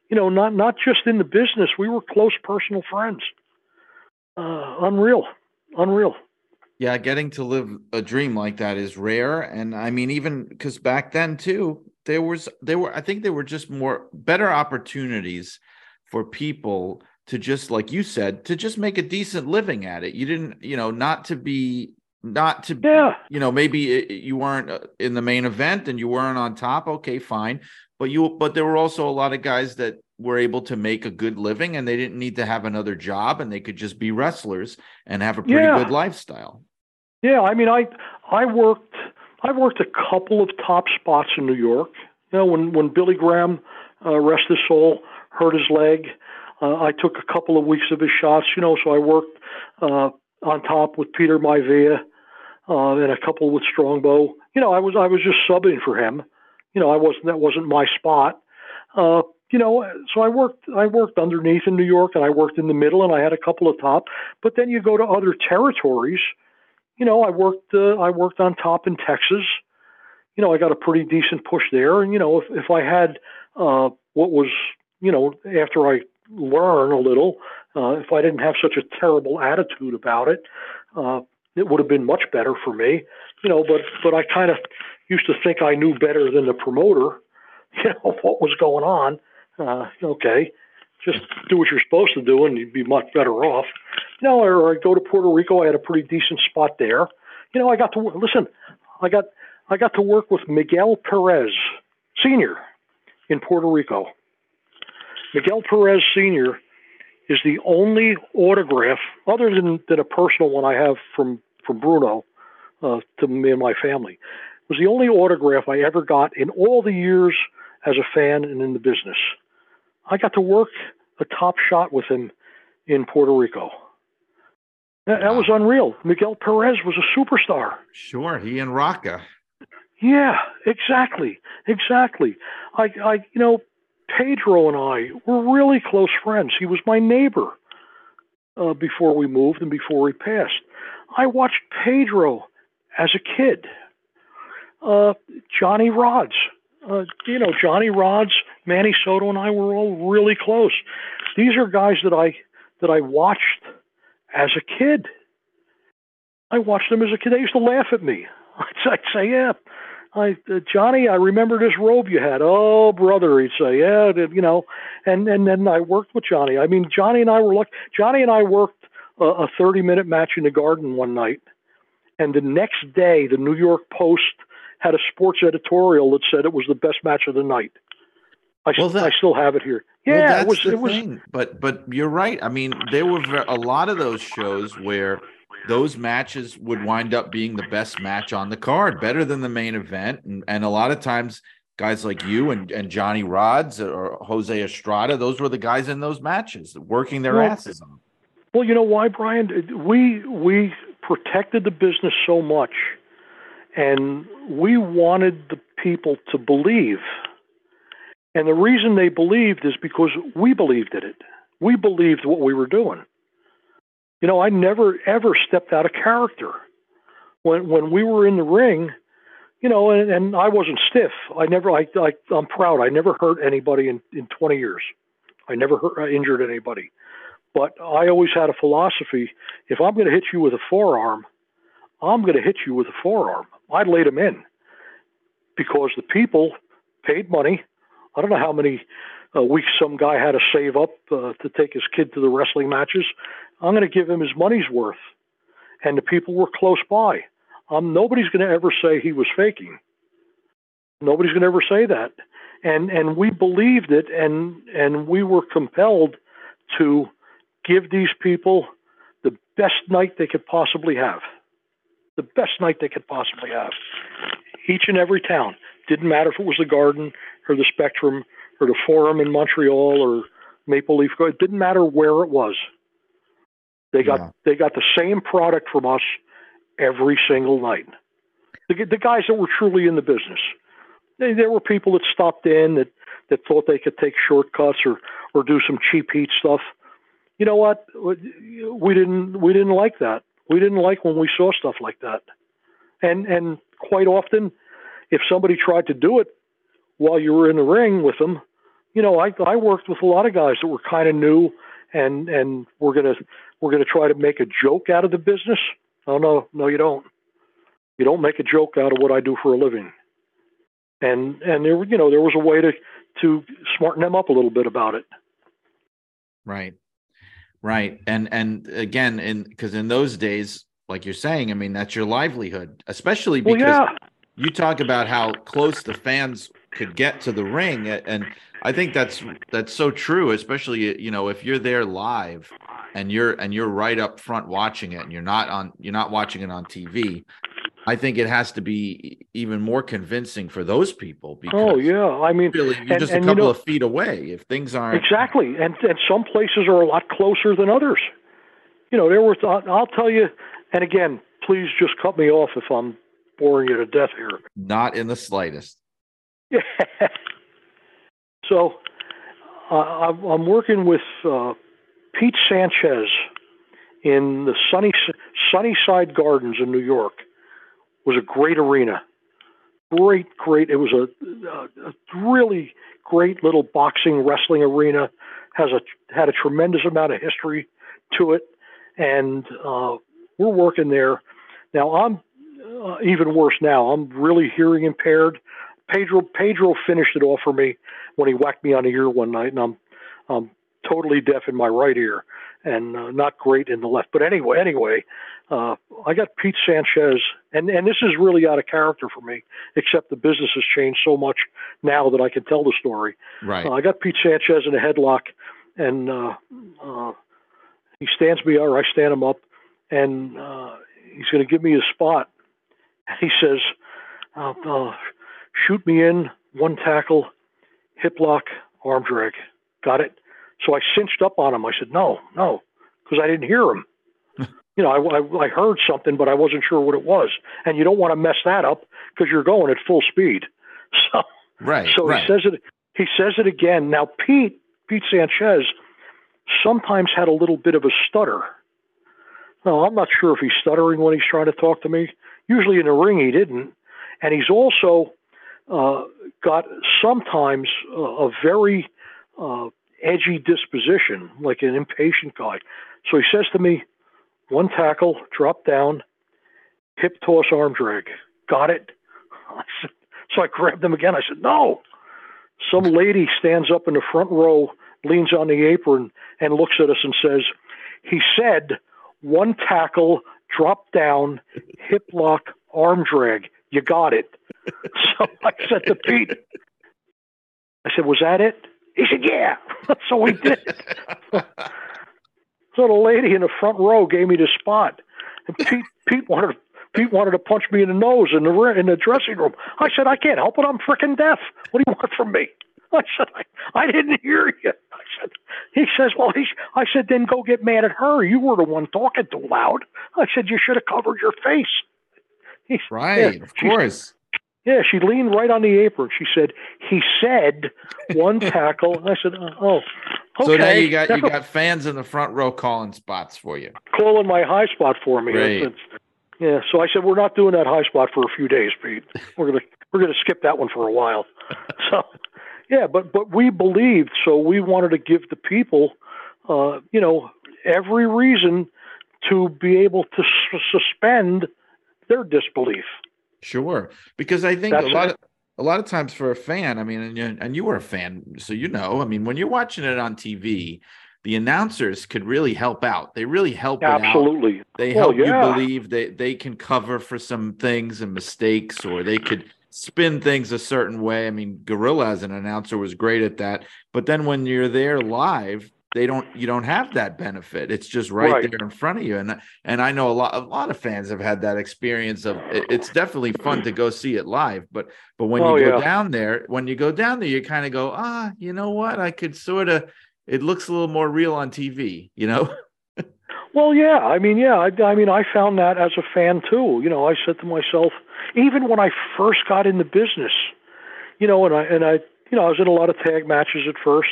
Speaker 1: You know, not not just in the business. We were close personal friends. Uh, unreal, unreal.
Speaker 2: Yeah, getting to live a dream like that is rare. And I mean, even because back then too, there was there were I think there were just more better opportunities for people to just like you said to just make a decent living at it. You didn't, you know, not to be not to
Speaker 1: Yeah,
Speaker 2: you know maybe you weren't uh, in the main event and you weren't on top okay fine but you but there were also a lot of guys that were able to make a good living and they didn't need to have another job and they could just be wrestlers and have a pretty
Speaker 1: Yeah.
Speaker 2: good lifestyle
Speaker 1: yeah. I mean, I I worked I worked a couple of top spots in New York. You know, when when Billy Graham, uh, rest his soul, hurt his leg, uh, I took a couple of weeks of his shots. You know, so I worked uh, on top with Peter Maivia uh, and a couple with Strongbow. You know, I was I was just subbing for him. You know, I wasn't that wasn't my spot. Uh, you know, so I worked I worked underneath in New York and I worked in the middle and I had a couple of top. But then you go to other territories. You know, I worked uh, I worked on top in Texas. You know, I got a pretty decent push there. And you know, if if I had uh, what was you know after I learn a little, uh, if I didn't have such a terrible attitude about it, uh, it would have been much better for me. You know, but but I kind of used to think I knew better than the promoter. You know what was going on. Uh, okay, just do what you're supposed to do, and you'd be much better off. You know, or I go to Puerto Rico. I had a pretty decent spot there. You know, I got to listen. I got I got to work with Miguel Perez Senior in Puerto Rico. Miguel Perez Senior is the only autograph, other than, than a personal one I have from from Bruno uh, to me and my family, was the only autograph I ever got in all the years as a fan and in the business. I got to work a top shot with him in Puerto Rico. That, that was unreal. Miguel Perez was a superstar.
Speaker 2: sure he and rocca
Speaker 1: Yeah, exactly, exactly. I, I, you know, Pedro and I were really close friends. He was my neighbor uh, before we moved and before he passed. I watched Pedro as a kid. Uh, Johnny Rodz, uh, you know, Johnny Rodz, Manny Soto, and I were all really close. These are guys that I that I watched as a kid. I watched them as a kid. They used to laugh at me. I'd, I'd say, "Yeah, I, uh, Johnny, I remember this robe you had. Oh, brother, he'd say, yeah, you know, and and then I worked with Johnny. I mean, Johnny and I were like, Johnny and I worked a, a 30 minute match in the Garden one night, and the next day, the New York Post had a sports editorial that said it was the best match of the night. I,
Speaker 2: Well, that-
Speaker 1: I still have it here.
Speaker 2: Well,
Speaker 1: Yeah,
Speaker 2: that's
Speaker 1: it was.
Speaker 2: the
Speaker 1: It was.
Speaker 2: thing. But but you're right. I mean, there were a lot of those shows where those matches would wind up being the best match on the card, better than the main event, and, and a lot of times guys like you and, and Johnny Rodz or Jose Estrada, those were the guys in those matches working their
Speaker 1: Well,
Speaker 2: asses off.
Speaker 1: Well, you know why, Brian? Uh, we we protected the business so much, and we wanted the people to believe. And the reason they believed is because we believed in it. We believed what we were doing. You know, I never ever stepped out of character. When when we were in the ring, you know, and, and I wasn't stiff. I never. I, I I'm proud. I never hurt anybody in in 20 years. I never hurt, uh, injured anybody. But I always had a philosophy: if I'm going to hit you with a forearm, I'm going to hit you with a forearm. I laid them in because the people paid money. I don't know how many uh, weeks some guy had to save up uh, to take his kid to the wrestling matches. I'm going to give him his money's worth, and the people were close by. Um, nobody's going to ever say he was faking. Nobody's going to ever say that, and and we believed it, and and we were compelled to give these people the best night they could possibly have. The best night they could possibly have. Each and every town. Didn't matter if it was the Garden or the Spectrum or the Forum in Montreal or Maple Leaf. It didn't matter where it was. They got
Speaker 2: Yeah.
Speaker 1: they got the same product from us every single night. The, the guys that were truly in the business. They, there were people that stopped in that, that thought they could take shortcuts or, or do some cheap heat stuff. You know what? We didn't we didn't like that. We didn't like when we saw stuff like that. And and quite often, if somebody tried to do it while you were in the ring with them, you know, I I worked with a lot of guys that were kind of new and and we're gonna we're gonna try to make a joke out of the business. Oh no, no, you don't. You don't make a joke out of what I do for a living. And and there, you know, there was a way to to smarten them up a little bit about it.
Speaker 2: Right. Right. And and again, in because in those days, like you're saying, I mean, that's your livelihood, especially
Speaker 1: Well,
Speaker 2: because
Speaker 1: yeah,
Speaker 2: you talk about how close the fans could get to the ring and i think that's that's so true especially you know if you're there live and you're and you're right up front watching it and you're not on you're not watching it on tv i think it has to be even more convincing for those people oh, because
Speaker 1: oh yeah. I mean,
Speaker 2: really you're
Speaker 1: and-
Speaker 2: just a
Speaker 1: you
Speaker 2: couple
Speaker 1: know-
Speaker 2: of feet away if things aren't
Speaker 1: Exactly, and and some places are a lot closer than others. You know, there was. I'll tell you, and again, please just cut me off if I'm boring you to death here.
Speaker 2: not in the slightest
Speaker 1: Yeah. so, uh, I'm working with uh, Pete Sanchez in the sunny Sunnyside Gardens in New York. Was a great arena, great, great. It was a, a, a really great little boxing wrestling arena. Has a had a tremendous amount of history to it, and uh, we're working there. Now I'm uh, even worse. Now I'm really hearing impaired. Pedro Pedro finished it off for me when he whacked me on the ear one night, and I'm I'm totally deaf in my right ear and uh, not great in the left. But anyway, anyway, uh, I got Pete Sanchez, and and this is really out of character for me. Except the business has changed so much now that I can tell the story.
Speaker 2: right
Speaker 1: Uh, I got Pete Sanchez in a headlock, and uh, uh, he stands me or I stand him up, and uh, he's going to give me a spot. And he says, uh, uh, "Shoot me in, one tackle, hip lock, arm drag. Got it?" So I cinched up on him. I said, "No, no," because I didn't hear him. you know, I, I, I heard something, but I wasn't sure what it was. And you don't want to mess that up because you're going at full speed. So.
Speaker 2: right
Speaker 1: So
Speaker 2: right
Speaker 1: he says it. He says it again. Now Pete Pete Sanchez sometimes had a little bit of a stutter. No, I'm not sure if he's stuttering when he's trying to talk to me. Usually in the ring he didn't, and he's also uh, got sometimes a, very uh, edgy disposition, like an impatient guy. So he says to me, "One tackle, drop down, hip toss, arm drag. Got it." I said, so I grabbed him again. I said, "No." Some lady stands up in the front row, leans on the apron, and looks at us and says, "He said one tackle, drop down, hip lock, arm drag. You got it." so I said to Pete, "I said, was that it?" He said, "Yeah." so we did. So the lady in the front row gave me the spot, and Pete Pete wanted Pete wanted to punch me in the nose in the in the dressing room. I said, I can't help it. I'm freaking deaf. What do you want from me? I said, I, I didn't hear you. I said, he says, well, he, I said, then go get mad at her. You were the one talking too loud. I said, you should have covered your face. He,
Speaker 2: right
Speaker 1: yeah,
Speaker 2: of course
Speaker 1: Yeah, she leaned right on the apron. She said, he said one tackle. And I said, uh, oh, okay.
Speaker 2: so now you got you got fans in the front row calling spots for you
Speaker 1: calling my high spot for me.
Speaker 2: Right.
Speaker 1: It's- it's- yeah, so I said we're not doing that high spot for a few days, Pete. We're gonna we're gonna skip that one for a while. So, yeah, but but we believed, so we wanted to give the people, uh, you know, every reason to be able to s- suspend their disbelief.
Speaker 2: Sure, because I think
Speaker 1: That's
Speaker 2: a lot
Speaker 1: it.
Speaker 2: of a lot of times for a fan, I mean, and you, and you were a fan, so you know. I mean, when you're watching it on TV, the announcers could really help out. They really help it out.
Speaker 1: Absolutely.
Speaker 2: They
Speaker 1: Well,
Speaker 2: help
Speaker 1: yeah.
Speaker 2: you believe they they can cover for some things and mistakes, or they could spin things a certain way. I mean, Gorilla as an announcer was great at that. But then when you're there live,
Speaker 3: they don't you don't have that benefit it's just right,
Speaker 1: Right.
Speaker 3: there in front of you and and i know a lot a lot of fans have had that experience of it- it's definitely fun to go see it live but but when
Speaker 1: Oh,
Speaker 3: you go
Speaker 1: yeah.
Speaker 3: down there when you go down there you kind of go ah you know what i could sort of it looks a little more real on tv you know
Speaker 1: Well, yeah. I mean, yeah. I, I mean, I found that as a fan too. You know, I said to myself, even when I first got in the business, you know, and I and I, you know, I was in a lot of tag matches at first,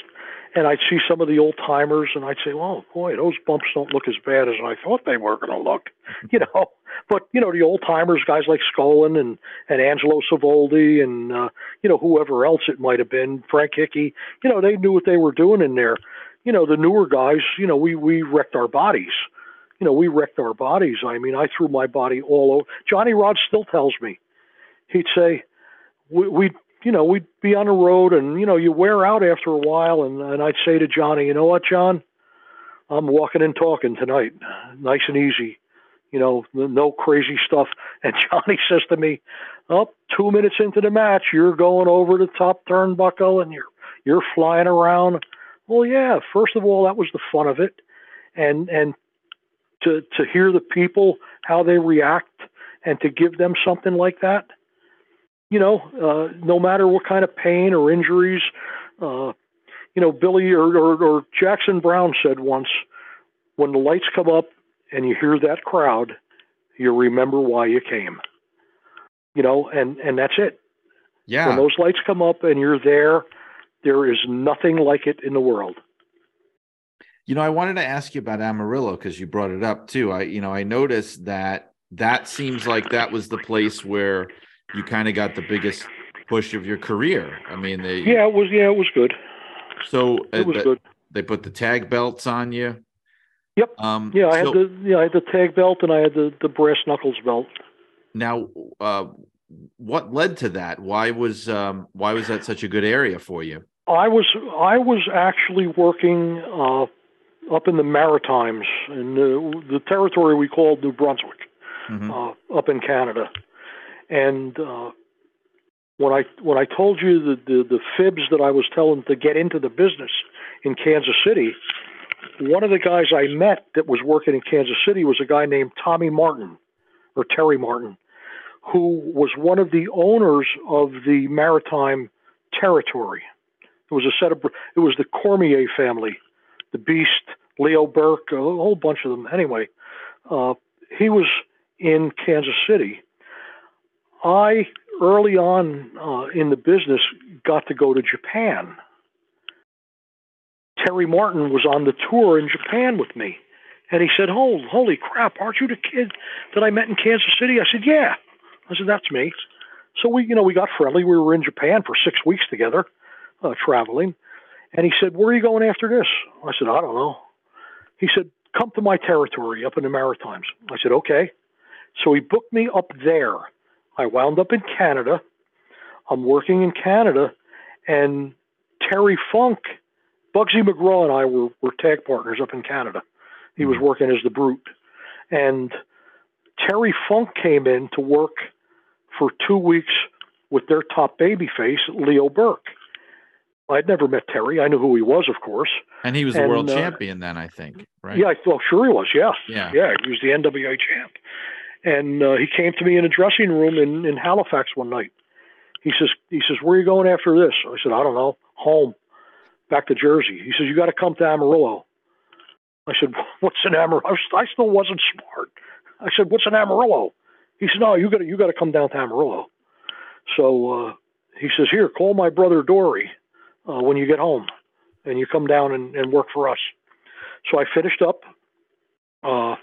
Speaker 1: and I'd see some of the old timers, and I'd say, "Well, boy, those bumps don't look as bad as I thought they were going to look," you know. But you know, the old timers, guys like Skaaland and and Angelo Savoldi, and uh, you know, whoever else it might have been, Frank Hickey, you know, they knew what they were doing in there. You know, the newer guys, you know, we we wrecked our bodies you know, we wrecked our bodies. I mean, I threw my body all over. Johnny Rod still tells me, he'd say, we, we'd, you know, we'd be on the road and, you know, you wear out after a while. And, and I'd say to Johnny, you know what, John? I'm walking and talking tonight. Nice and easy. You know, no crazy stuff. And Johnny says to me, up oh, two minutes into the match, you're going over the top turnbuckle and you're, you're flying around. Well, yeah, first of all, that was the fun of it. And, and to to hear the people how they react and to give them something like that. You know uh no matter what kind of pain or injuries uh you know billy or, or or Jackson Browne said once when the lights come up and you hear that crowd you remember why you came. You know and and that's it.
Speaker 3: Yeah.
Speaker 1: When those lights come up and you're there there is nothing like it in the world
Speaker 3: You know, I wanted to ask you about Amarillo because you brought it up too. I, you know, I noticed that that seems like that was the place where you kind of got the biggest push of your career. I mean, they
Speaker 1: yeah it was yeah it was good
Speaker 3: So uh,
Speaker 1: it was
Speaker 3: the-
Speaker 1: good
Speaker 3: they put the tag belts on you.
Speaker 1: Yep.
Speaker 3: Um,
Speaker 1: Yeah, I had the yeah, I had the tag belt and I had the, the brass knuckles belt.
Speaker 3: now. Uh, what led to that? Why was um, why was that such a good area for you?
Speaker 1: I was I was actually working uh, up in the Maritimes in the, the territory we called New Brunswick,
Speaker 3: Mhm.
Speaker 1: uh, up in Canada, and uh, when I when I told you the, the the fibs that I was telling to get into the business in Kansas City, one of the guys I met that was working in Kansas City was a guy named Tommy Martin or Terry Martin, who was one of the owners of the Maritime Territory. It was a set of it was the Cormier family, the Beast, Leo Burke, a whole bunch of them. Anyway, uh, he was in Kansas City. I early on uh, in the business got to go to Japan. Terry Martin was on the tour in Japan with me, and he said, "Oh, holy crap! Aren't you the kid that I met in Kansas City?" I said, "Yeah." I said, "That's me." So we, you know, we got friendly. We were in Japan for six weeks together, uh, traveling. And he said, "Where are you going after this?" I said, "I don't know." He said, "Come to my territory up in the Maritimes." I said, "Okay." So he booked me up there. I wound up in Canada. I'm working in Canada, and Terry Funk, Bugsy McGraw, and I were, were tag partners up in Canada. He was hmm. working as the Brute, and Terry Funk came in to work for two weeks with their top babyface, Leo Burke. I'd never met Terry. I knew who he was, of course.
Speaker 3: And he was the world
Speaker 1: uh,
Speaker 3: champion then, I think. Right?
Speaker 1: Yeah, I thought sure he was. Yeah,
Speaker 3: Yeah.
Speaker 1: yeah, he was the NWA champ. And uh, he came to me in a dressing room in, in Halifax one night. He says, he says, where are you going after this? I said, I don't know, home, back to Jersey. He says, you got to come to Amarillo. I said, what's an Amarillo? I, was, I still wasn't smart. I said, what's an Amarillo? He said, no, you got to you got to come down to Amarillo. So uh, he says, here, call my brother Dory uh, when you get home, and you come down and, and work for us. So I finished up uh,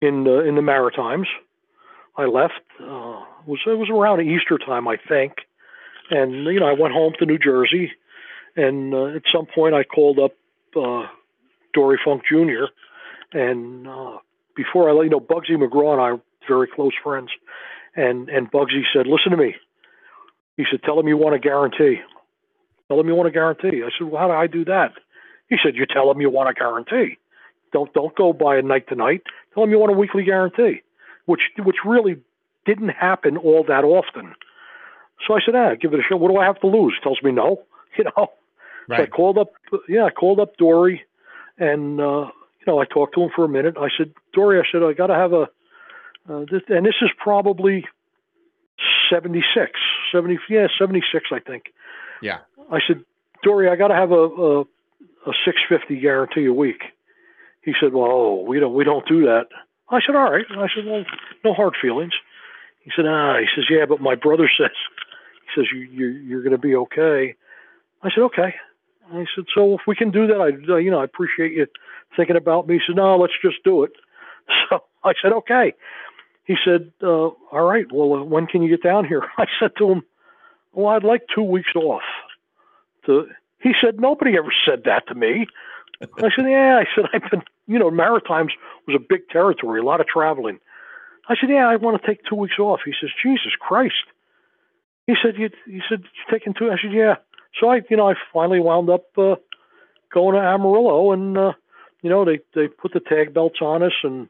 Speaker 1: in the in the Maritimes. I left. Uh, was it was around Easter time, I think, and you know I went home to New Jersey, and uh, at some point I called up uh, Dory Funk Jr. and uh, before I let you know, Bugsy McGraw and I are very close friends, and and Bugsy said, "Listen to me." He said, "Tell him you want a guarantee." Tell him you want a guarantee. I said, "Well, how do I do that?" He said, "You tell him you want a guarantee. Don't don't go by a night to night. Tell him you want a weekly guarantee." Which which really didn't happen all that often. So I said, "Ah, give it a shot. What do I have to lose?" He tells me no. You know. So I called up, yeah, I called up Dory. and uh, you know, I talked to him for a minute. I said, Dory, I said, I got to have a, uh, this, and this is probably 76, 70, yeah, 76, I think.
Speaker 3: Yeah.
Speaker 1: I said, Dory, I got to have a, a, a 650 guarantee a week. He said, well, we don't, we don't do that. I said, all right. I said, well, no hard feelings. He said, ah, he says, yeah, but my brother says, he says, you, you, you're going to be okay. I said, okay. I said, so if we can do that, I, you know, I appreciate you thinking about me. He said, no, let's just do it. So I said, okay. He said, uh, all right, well, uh, when can you get down here? I said to him, well, I'd like two weeks off. To, he said, nobody ever said that to me. I said, yeah. I said, I've been, you know, Maritimes was a big territory, a lot of traveling. I said, yeah, I want to take two weeks off. He says, Jesus Christ. He said, you, he said, you taking two? I said, yeah. So I, you know, I finally wound up uh, going to Amarillo, and uh, you know, they they put the tag belts on us, and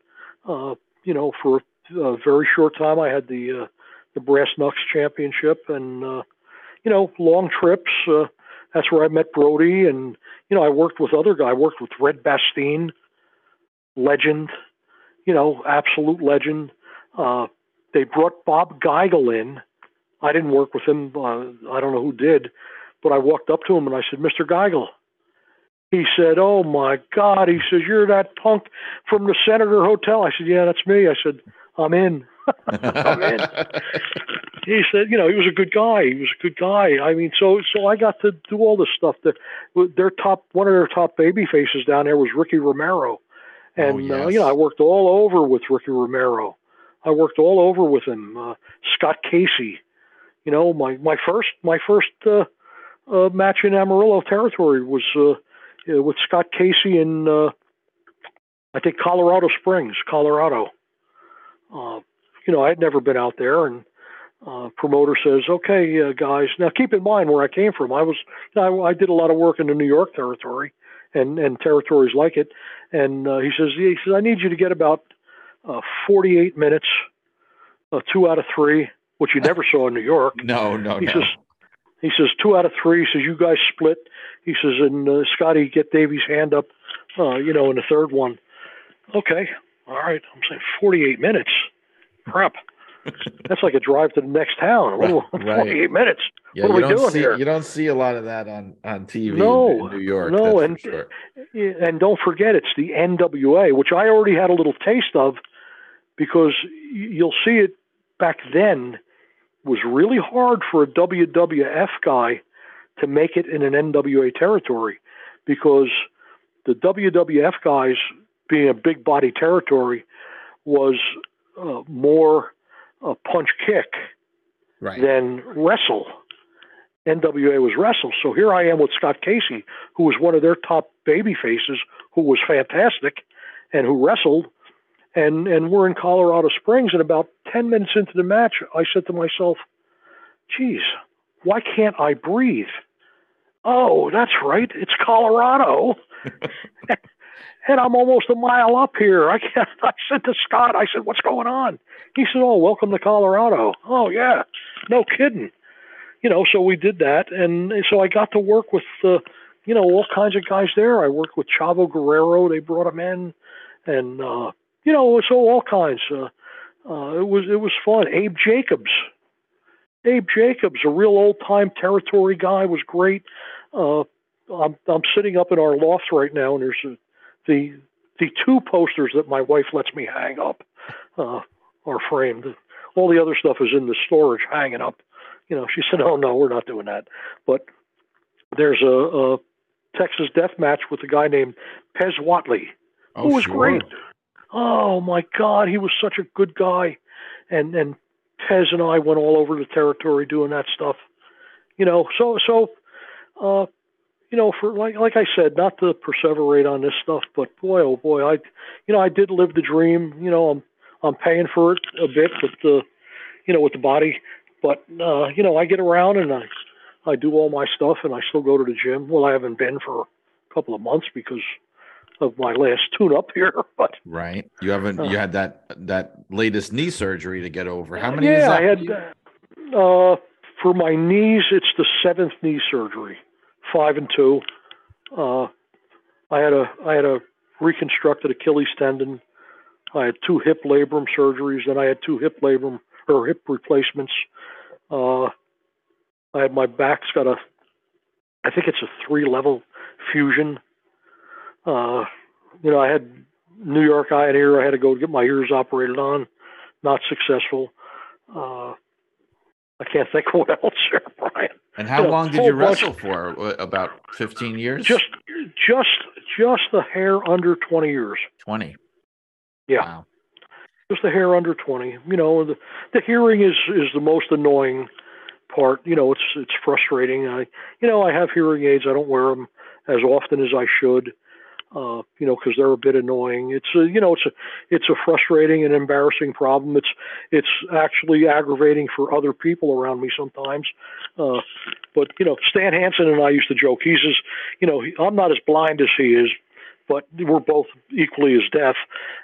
Speaker 1: uh, you know, for a very short time, I had the uh, the Brass Knucks Championship, and uh, you know, long trips. Uh, that's where I met Brody, and you know, I worked with other guys. I worked with Red Bastien, legend, you know, absolute legend. Uh, they brought Bob Geigel in. I didn't work with him. Uh, I don't know who did, but I walked up to him and I said, "Mr. Geigel." He said, "Oh my God!" He says, "You're that punk from the Senator Hotel." I said, "Yeah, that's me." I said, "I'm in." I'm in. he said, you know, he was a good guy. He was a good guy. I mean, so so I got to do all this stuff. That their top one of their top baby faces down there was Ricky Romero, and
Speaker 3: Oh,
Speaker 1: uh, you know. I worked all over with Ricky Romero. I worked all over with him. Uh, Scott Casey, you know, my my first my first uh, uh, match in Amarillo territory was uh, uh, with Scott Casey in uh, I think Colorado Springs, Colorado. Uh, you know, I had never been out there, and uh, promoter says, "Okay, uh, guys." Now, keep in mind where I came from. I was, you know, I, I did a lot of work in the New York territory, and and territories like it. And uh, he says, he says, "I need you to get about uh, 48 minutes, uh, two out of three, which you never saw in New York."
Speaker 3: No, no,
Speaker 1: He
Speaker 3: no.
Speaker 1: says, he says two out of three. He says you guys split. He says and uh, Scotty get Davey's hand up, uh, you know, in the third one. Okay, all right. I'm saying 48 minutes. Crap. That's like a drive to the next town. What
Speaker 3: Right,
Speaker 1: 48 minutes.
Speaker 3: yeah,
Speaker 1: what are we doing
Speaker 3: see
Speaker 1: here?
Speaker 3: you don't see a lot of that on on TV in-
Speaker 1: No,
Speaker 3: in New York.
Speaker 1: no, and-
Speaker 3: sure.
Speaker 1: Eh, and don't forget, it's the NWA, which I already had a little taste of, because you'll see it back then was really hard for a WWF guy to make it in an NWA territory, because the WWF guys, being a big body territory, was uh, more uh, punch kick
Speaker 3: Right.
Speaker 1: than wrestle. NWA was wrestle. So here I am with Scott Casey, who was one of their top baby faces, who was fantastic and who wrestled. And and we're in Colorado Springs, and about ten minutes into the match, I said to myself, "Geez, why can't I breathe?" Oh, that's right, it's Colorado, and I'm almost a mile up here. I can't. I said to Scott, I said, "What's going on?" He said, "Oh, welcome to Colorado." Oh yeah, no kidding you know, so we did that, and so I got to work with, uh, you know, all kinds of guys there. I worked with Chavo Guerrero; they brought him in, and uh, you know, so all kinds. Uh, uh, it was it was fun. Abe Jacobs, Abe Jacobs, a real old time territory guy, was great. Uh, I'm I'm sitting up in our loft right now, and there's a, the the two posters that my wife lets me hang up uh, are framed. All the other stuff is in the storage, hanging up you know, she said, "Oh no, we're not doing that." But there's a, a Texas death match with a guy named Pez Whatley,
Speaker 3: Oh,
Speaker 1: who was
Speaker 3: sure.
Speaker 1: great. Oh my God, he was such a good guy, and and Pez and I went all over the territory doing that stuff. You know, so so, uh, you know, for like like I said, not to perseverate on this stuff, but boy, oh boy, I, you know, I did live the dream. You know, I'm I'm paying for it a bit with the, you know, with the body, but uh, you know, I get around and I I do all my stuff, and I still go to the gym. Well, I haven't been for a couple of months because of my last tune up here, but
Speaker 3: Right. You haven't
Speaker 1: Uh.
Speaker 3: you had that that latest knee surgery to get over. How many
Speaker 1: yeah,
Speaker 3: is that?
Speaker 1: I had uh, for my knees. It's the seventh knee surgery, five and two. Uh, I had a I had a reconstructed Achilles tendon. I had two hip labrum surgeries, then I had two hip labrum or hip replacements. Uh, I had my back's got a, I think it's a three level fusion. Uh, you know, I had New York eye and ear. I had to go get my ears operated on. Not successful. Uh, I can't think of what else Brian.
Speaker 3: And how long did you
Speaker 1: bunch-
Speaker 3: wrestle for? About 15 years?
Speaker 1: Just, just, just the hair under 20 years.
Speaker 3: 20.
Speaker 1: Yeah.
Speaker 3: Wow.
Speaker 1: just the hair under 20 you know the the hearing is is the most annoying part you know it's it's frustrating i you know i have hearing aids i don't wear them as often as i should uh you know because they're a bit annoying it's a you know it's a it's a frustrating and embarrassing problem it's it's actually aggravating for other people around me sometimes uh but you know stan hansen and i used to joke he's as you know i'm not as blind as he is but we're both equally as deaf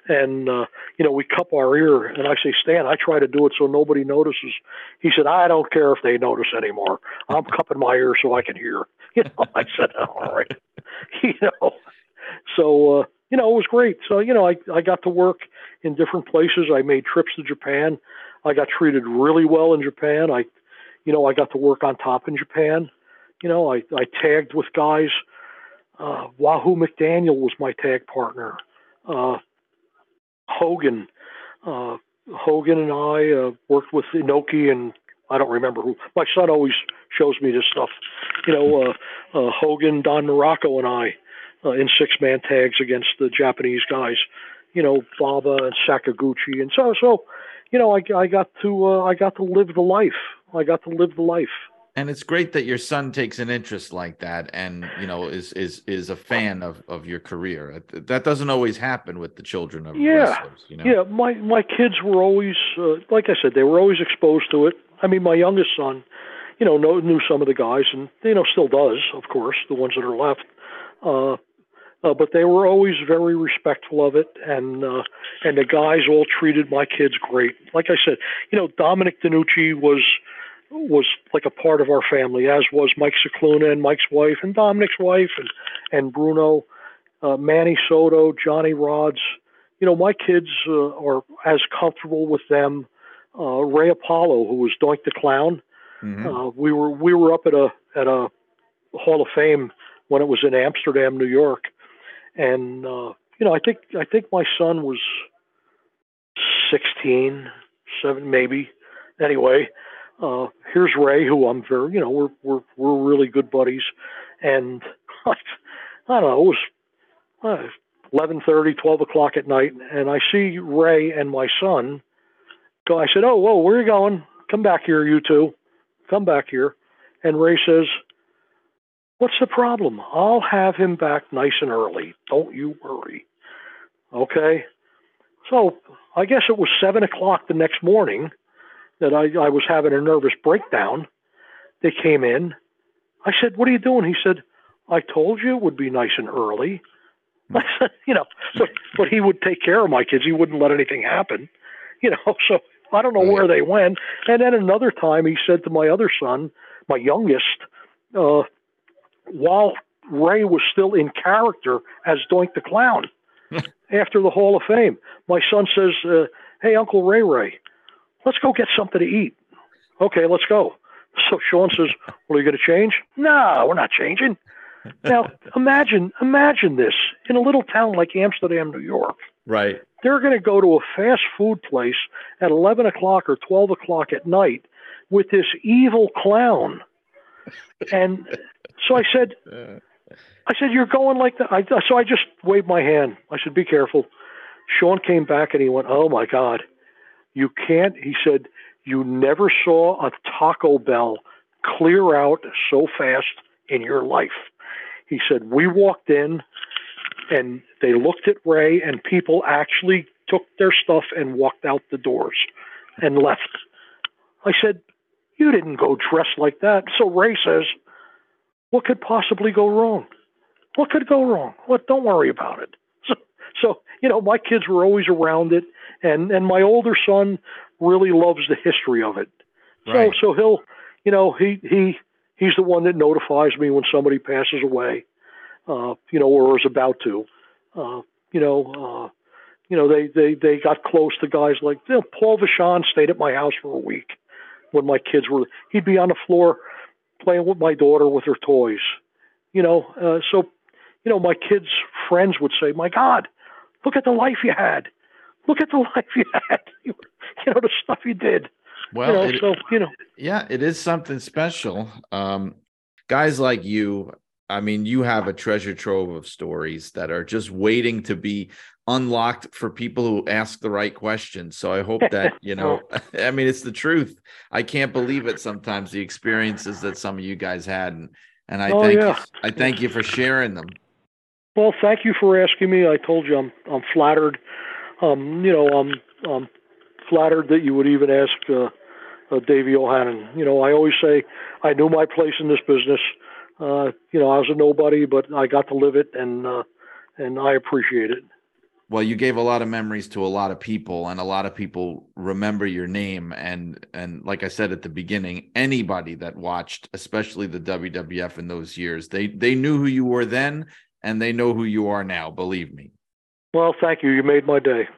Speaker 1: and uh you know, we cup our ear, and I say, Stan, I try to do it so nobody notices. He said, I don't care if they notice anymore. I'm cupping my ear so I can hear. You know, I said, all right. you know, so uh, you know, it was great. So you know, I I got to work in different places. I made trips to Japan. I got treated really well in Japan. I, you know, I got to work on top in Japan. You know, I I tagged with guys. Uh, Wahoo McDaniel was my tag partner. Uh, Hogan, uh, Hogan and I uh, worked with Inoki and I don't remember who. My son always shows me this stuff. You know, uh, uh, Hogan, Don Muraco, and I uh, in six-man tags against the Japanese guys. You know, Baba and Sakaguchi, and so so. You know, I, I got to uh, I got to live the life. I got to live the life.
Speaker 3: And it's great that your son takes an interest like that and, you know, is is is a fan of of your career. That doesn't always happen with the children of
Speaker 1: Yeah.
Speaker 3: wrestlers, you know.
Speaker 1: Yeah, my my kids were always, uh, like I said, they were always exposed to it. I mean, my youngest son, you know, know, knew some of the guys, and you know, still does, of course, the ones that are left. Uh, uh, but they were always very respectful of it, and uh, and the guys all treated my kids great. Like I said, you know, Dominic DeNucci was was like a part of our family, as was Mike Scicluna and Mike's wife, and Dominic's wife, and and Bruno, uh, Manny Soto, Johnny Rodz you know, my kids uh, are as comfortable with them. Uh, Ray Apollo, who was Doink the Clown,
Speaker 3: Mhm.
Speaker 1: uh, we were we were up at a at a Hall of Fame when it was in Amsterdam, New York, and uh, you know, I think I think my son was 16, seven maybe. Anyway, uh, here's Ray, who I'm very, you know, we're we're we're really good buddies, and I don't know, it was. Uh, 11:30, 12 o'clock at night, and I see Ray and my son go. I said, "Oh, whoa, where are you going? Come back here, you two. Come back here." And Ray says, "What's the problem? I'll have him back nice and early. Don't you worry." Okay. So I guess it was seven o'clock the next morning that I, I was having a nervous breakdown. They came in. I said, "What are you doing?" He said, "I told you it would be nice and early." I said, you know, but but he would take care of my kids. He wouldn't let anything happen, you know. So I don't know where they went. And then another time, he said to my other son, my youngest, uh, while Ray was still in character as Doink the Clown after the Hall of Fame, my son says, uh, "Hey, Uncle Ray Ray, let's go get something to eat." Okay, let's go. So Sean says, "Well, are you going to change?" No, we're not changing. Now imagine, imagine this in a little town like Amsterdam, New York.
Speaker 3: Right.
Speaker 1: They're going to go to a fast food place at 11 o'clock or 12 o'clock at night with this evil clown. And so I said, I said, you're going like that. I, so I just waved my hand. I said, be careful. Sean came back and he went, oh my God, you can't. He said, you never saw a Taco Bell clear out so fast in your life. He said, we walked in and they looked at Ray and people actually took their stuff and walked out the doors and left. I said, you didn't go dressed like that. So Ray says, what could possibly go wrong? What could go wrong? What? Don't worry about it. So, so you know, my kids were always around it, and and my older son really loves the history of it.
Speaker 3: Right.
Speaker 1: So so he'll, you know, he he he's the one that notifies me when somebody passes away. uh, you know, or is about to. Uh, you know, uh, you know, they, they, they got close to guys like you know, Paul Vachon stayed at my house for a week when my kids were. He'd be on the floor playing with my daughter with her toys. You know, uh, so you know, my kids' friends would say, "My God, look at the life you had. Look at the life you had. you know, the stuff you did."
Speaker 3: Well,
Speaker 1: you know,
Speaker 3: it-
Speaker 1: so you know,
Speaker 3: yeah, it is something special. Um, guys like you, I mean, you have a treasure trove of stories that are just waiting to be unlocked for people who ask the right questions. So I hope that, you know, I mean, it's the truth. I can't believe it sometimes the experiences that some of you guys had. And, and I
Speaker 1: Oh,
Speaker 3: thank
Speaker 1: yeah.
Speaker 3: you, I thank you for sharing them.
Speaker 1: Well, thank you for asking me. I told you I'm I'm flattered. Um, you know, I'm I'm flattered that you would even ask uh, uh, Davey O'Hannon. You know, I always say I knew my place in this business. Uh, you know, I was a nobody, but I got to live it, and uh, and I appreciate it.
Speaker 3: Well, you gave a lot of memories to a lot of people, and a lot of people remember your name. And and like I said at the beginning, anybody that watched, especially the WWF in those years, they they knew who you were then, and they know who you are now. Believe me.
Speaker 1: Well, thank you. You made my day.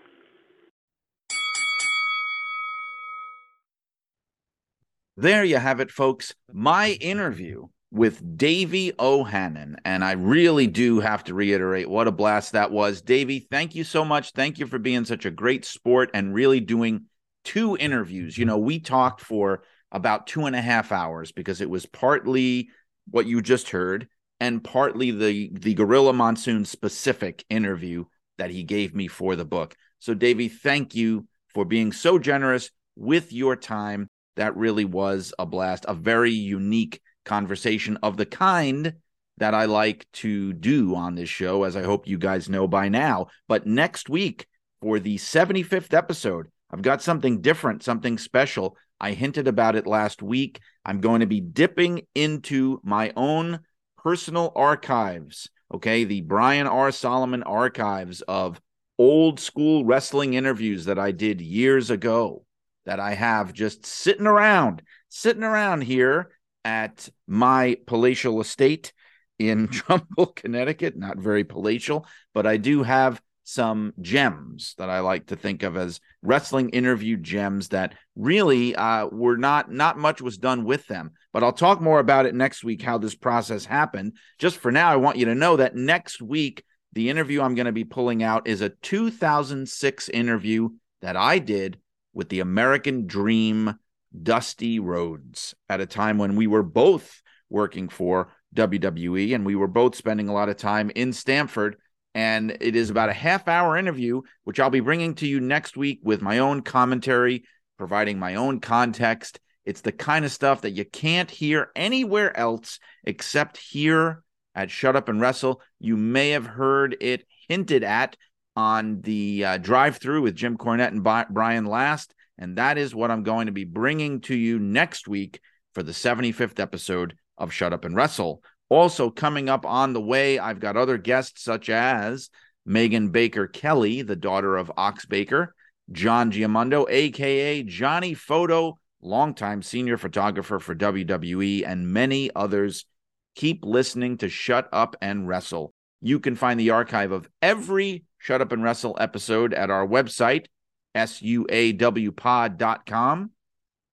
Speaker 2: There you have it, folks. My interview with Davey O'Hannon. And I really do have to reiterate what a blast that was. Davey, thank you so much. Thank you for being such a great sport and really doing two interviews. You know, we talked for about two and a half hours because it was partly what you just heard and partly the the Gorilla Monsoon specific interview that he gave me for the book. So Davey, thank you for being so generous with your time that really was a blast, a very unique conversation of the kind that I like to do on this show, as I hope you guys know by now. But next week, for the 75th episode, I've got something different, something special. I hinted about it last week. I'm going to be dipping into my own personal archives, okay? The Brian R. Solomon archives of old school wrestling interviews that I did years ago that I have just sitting around, sitting around here at my palatial estate in Trumbull, Connecticut. Not very palatial, but I do have some gems that I like to think of as wrestling interview gems that really uh, were not not much was done with them. But I'll talk more about it next week how this process happened. Just for now, I want you to know that next week the interview I'm going to be pulling out is a 2006 interview that I did with the American Dream Dusty Rhodes at a time when we were both working for WWE and we were both spending a lot of time in Stamford. And it is about a half hour interview, which I'll be bringing to you next week with my own commentary, providing my own context. It's the kind of stuff that you can't hear anywhere else except here at Shut Up and Wrestle. You may have heard it hinted at on the uh, drive through with Jim Cornette and Brian Last. And that is what I'm going to be bringing to you next week for the 75th episode of Shut Up and Wrestle. Also, coming up on the way, I've got other guests such as Megan Baker Kelly, the daughter of Ox Baker, John Giamondo, aka Johnny Photo, longtime senior photographer for WWE, and many others. Keep listening to Shut Up and Wrestle. You can find the archive of every Shut Up and Wrestle episode at our website, suawpod.com.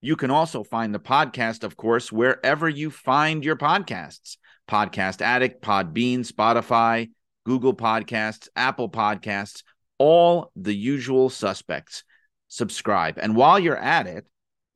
Speaker 2: You can also find the podcast, of course, wherever you find your podcasts Podcast Addict, Podbean, Spotify, Google Podcasts, Apple Podcasts, all the usual suspects. Subscribe. And while you're at it,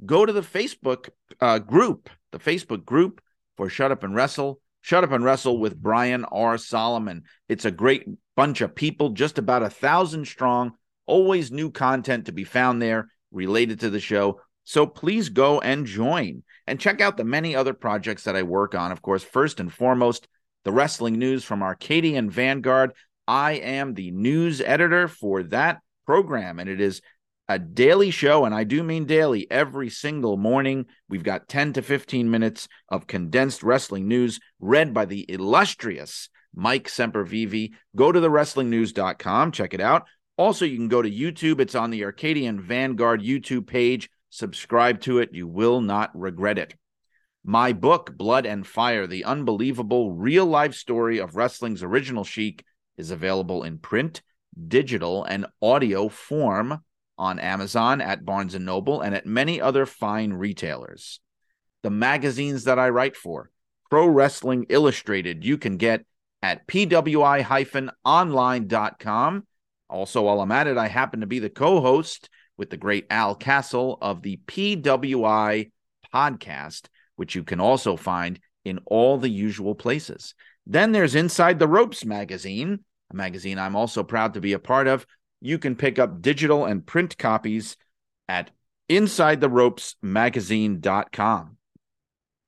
Speaker 2: go to the Facebook uh, group, the Facebook group for Shut Up and Wrestle. Shut Up and Wrestle with Brian R. Solomon. It's a great bunch of people, just about a thousand strong. Always new content to be found there related to the show. So please go and join and check out the many other projects that I work on. Of course, first and foremost, the wrestling news from Arcadian Vanguard. I am the news editor for that program, and it is a daily show, and I do mean daily, every single morning. We've got 10 to 15 minutes of condensed wrestling news read by the illustrious Mike Sempervive. Go to thewrestlingnews.com, check it out. Also, you can go to YouTube. It's on the Arcadian Vanguard YouTube page. Subscribe to it. You will not regret it. My book, Blood and Fire, the unbelievable real life story of wrestling's original Sheik, is available in print, digital, and audio form on Amazon, at Barnes and Noble, and at many other fine retailers. The magazines that I write for, Pro Wrestling Illustrated, you can get at pwi-online.com. Also, while I'm at it, I happen to be the co-host with the great Al Castle of the PWI podcast, which you can also find in all the usual places. Then there's Inside the Ropes magazine, a magazine I'm also proud to be a part of. You can pick up digital and print copies at InsideTheRopesMagazine.com.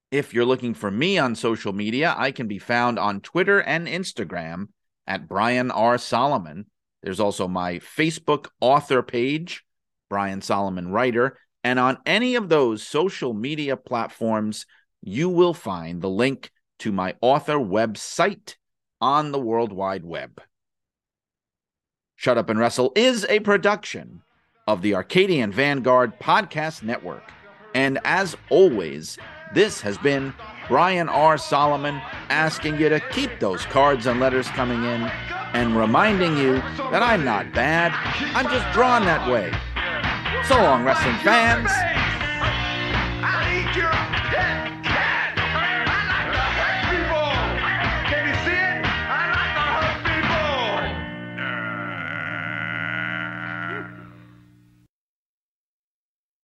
Speaker 2: If you're looking for me on social media, I can be found on Twitter and Instagram at Brian R. Solomon. There's also my Facebook author page, Brian Solomon Writer. And on any of those social media platforms, you will find the link to my author website on the World Wide Web. Shut Up and Wrestle is a production of the Arcadian Vanguard Podcast Network. And as always, this has been Brian R. Solomon asking you to keep those cards and letters coming in and reminding you that I'm not bad. I'm just drawn that way. So long, wrestling fans.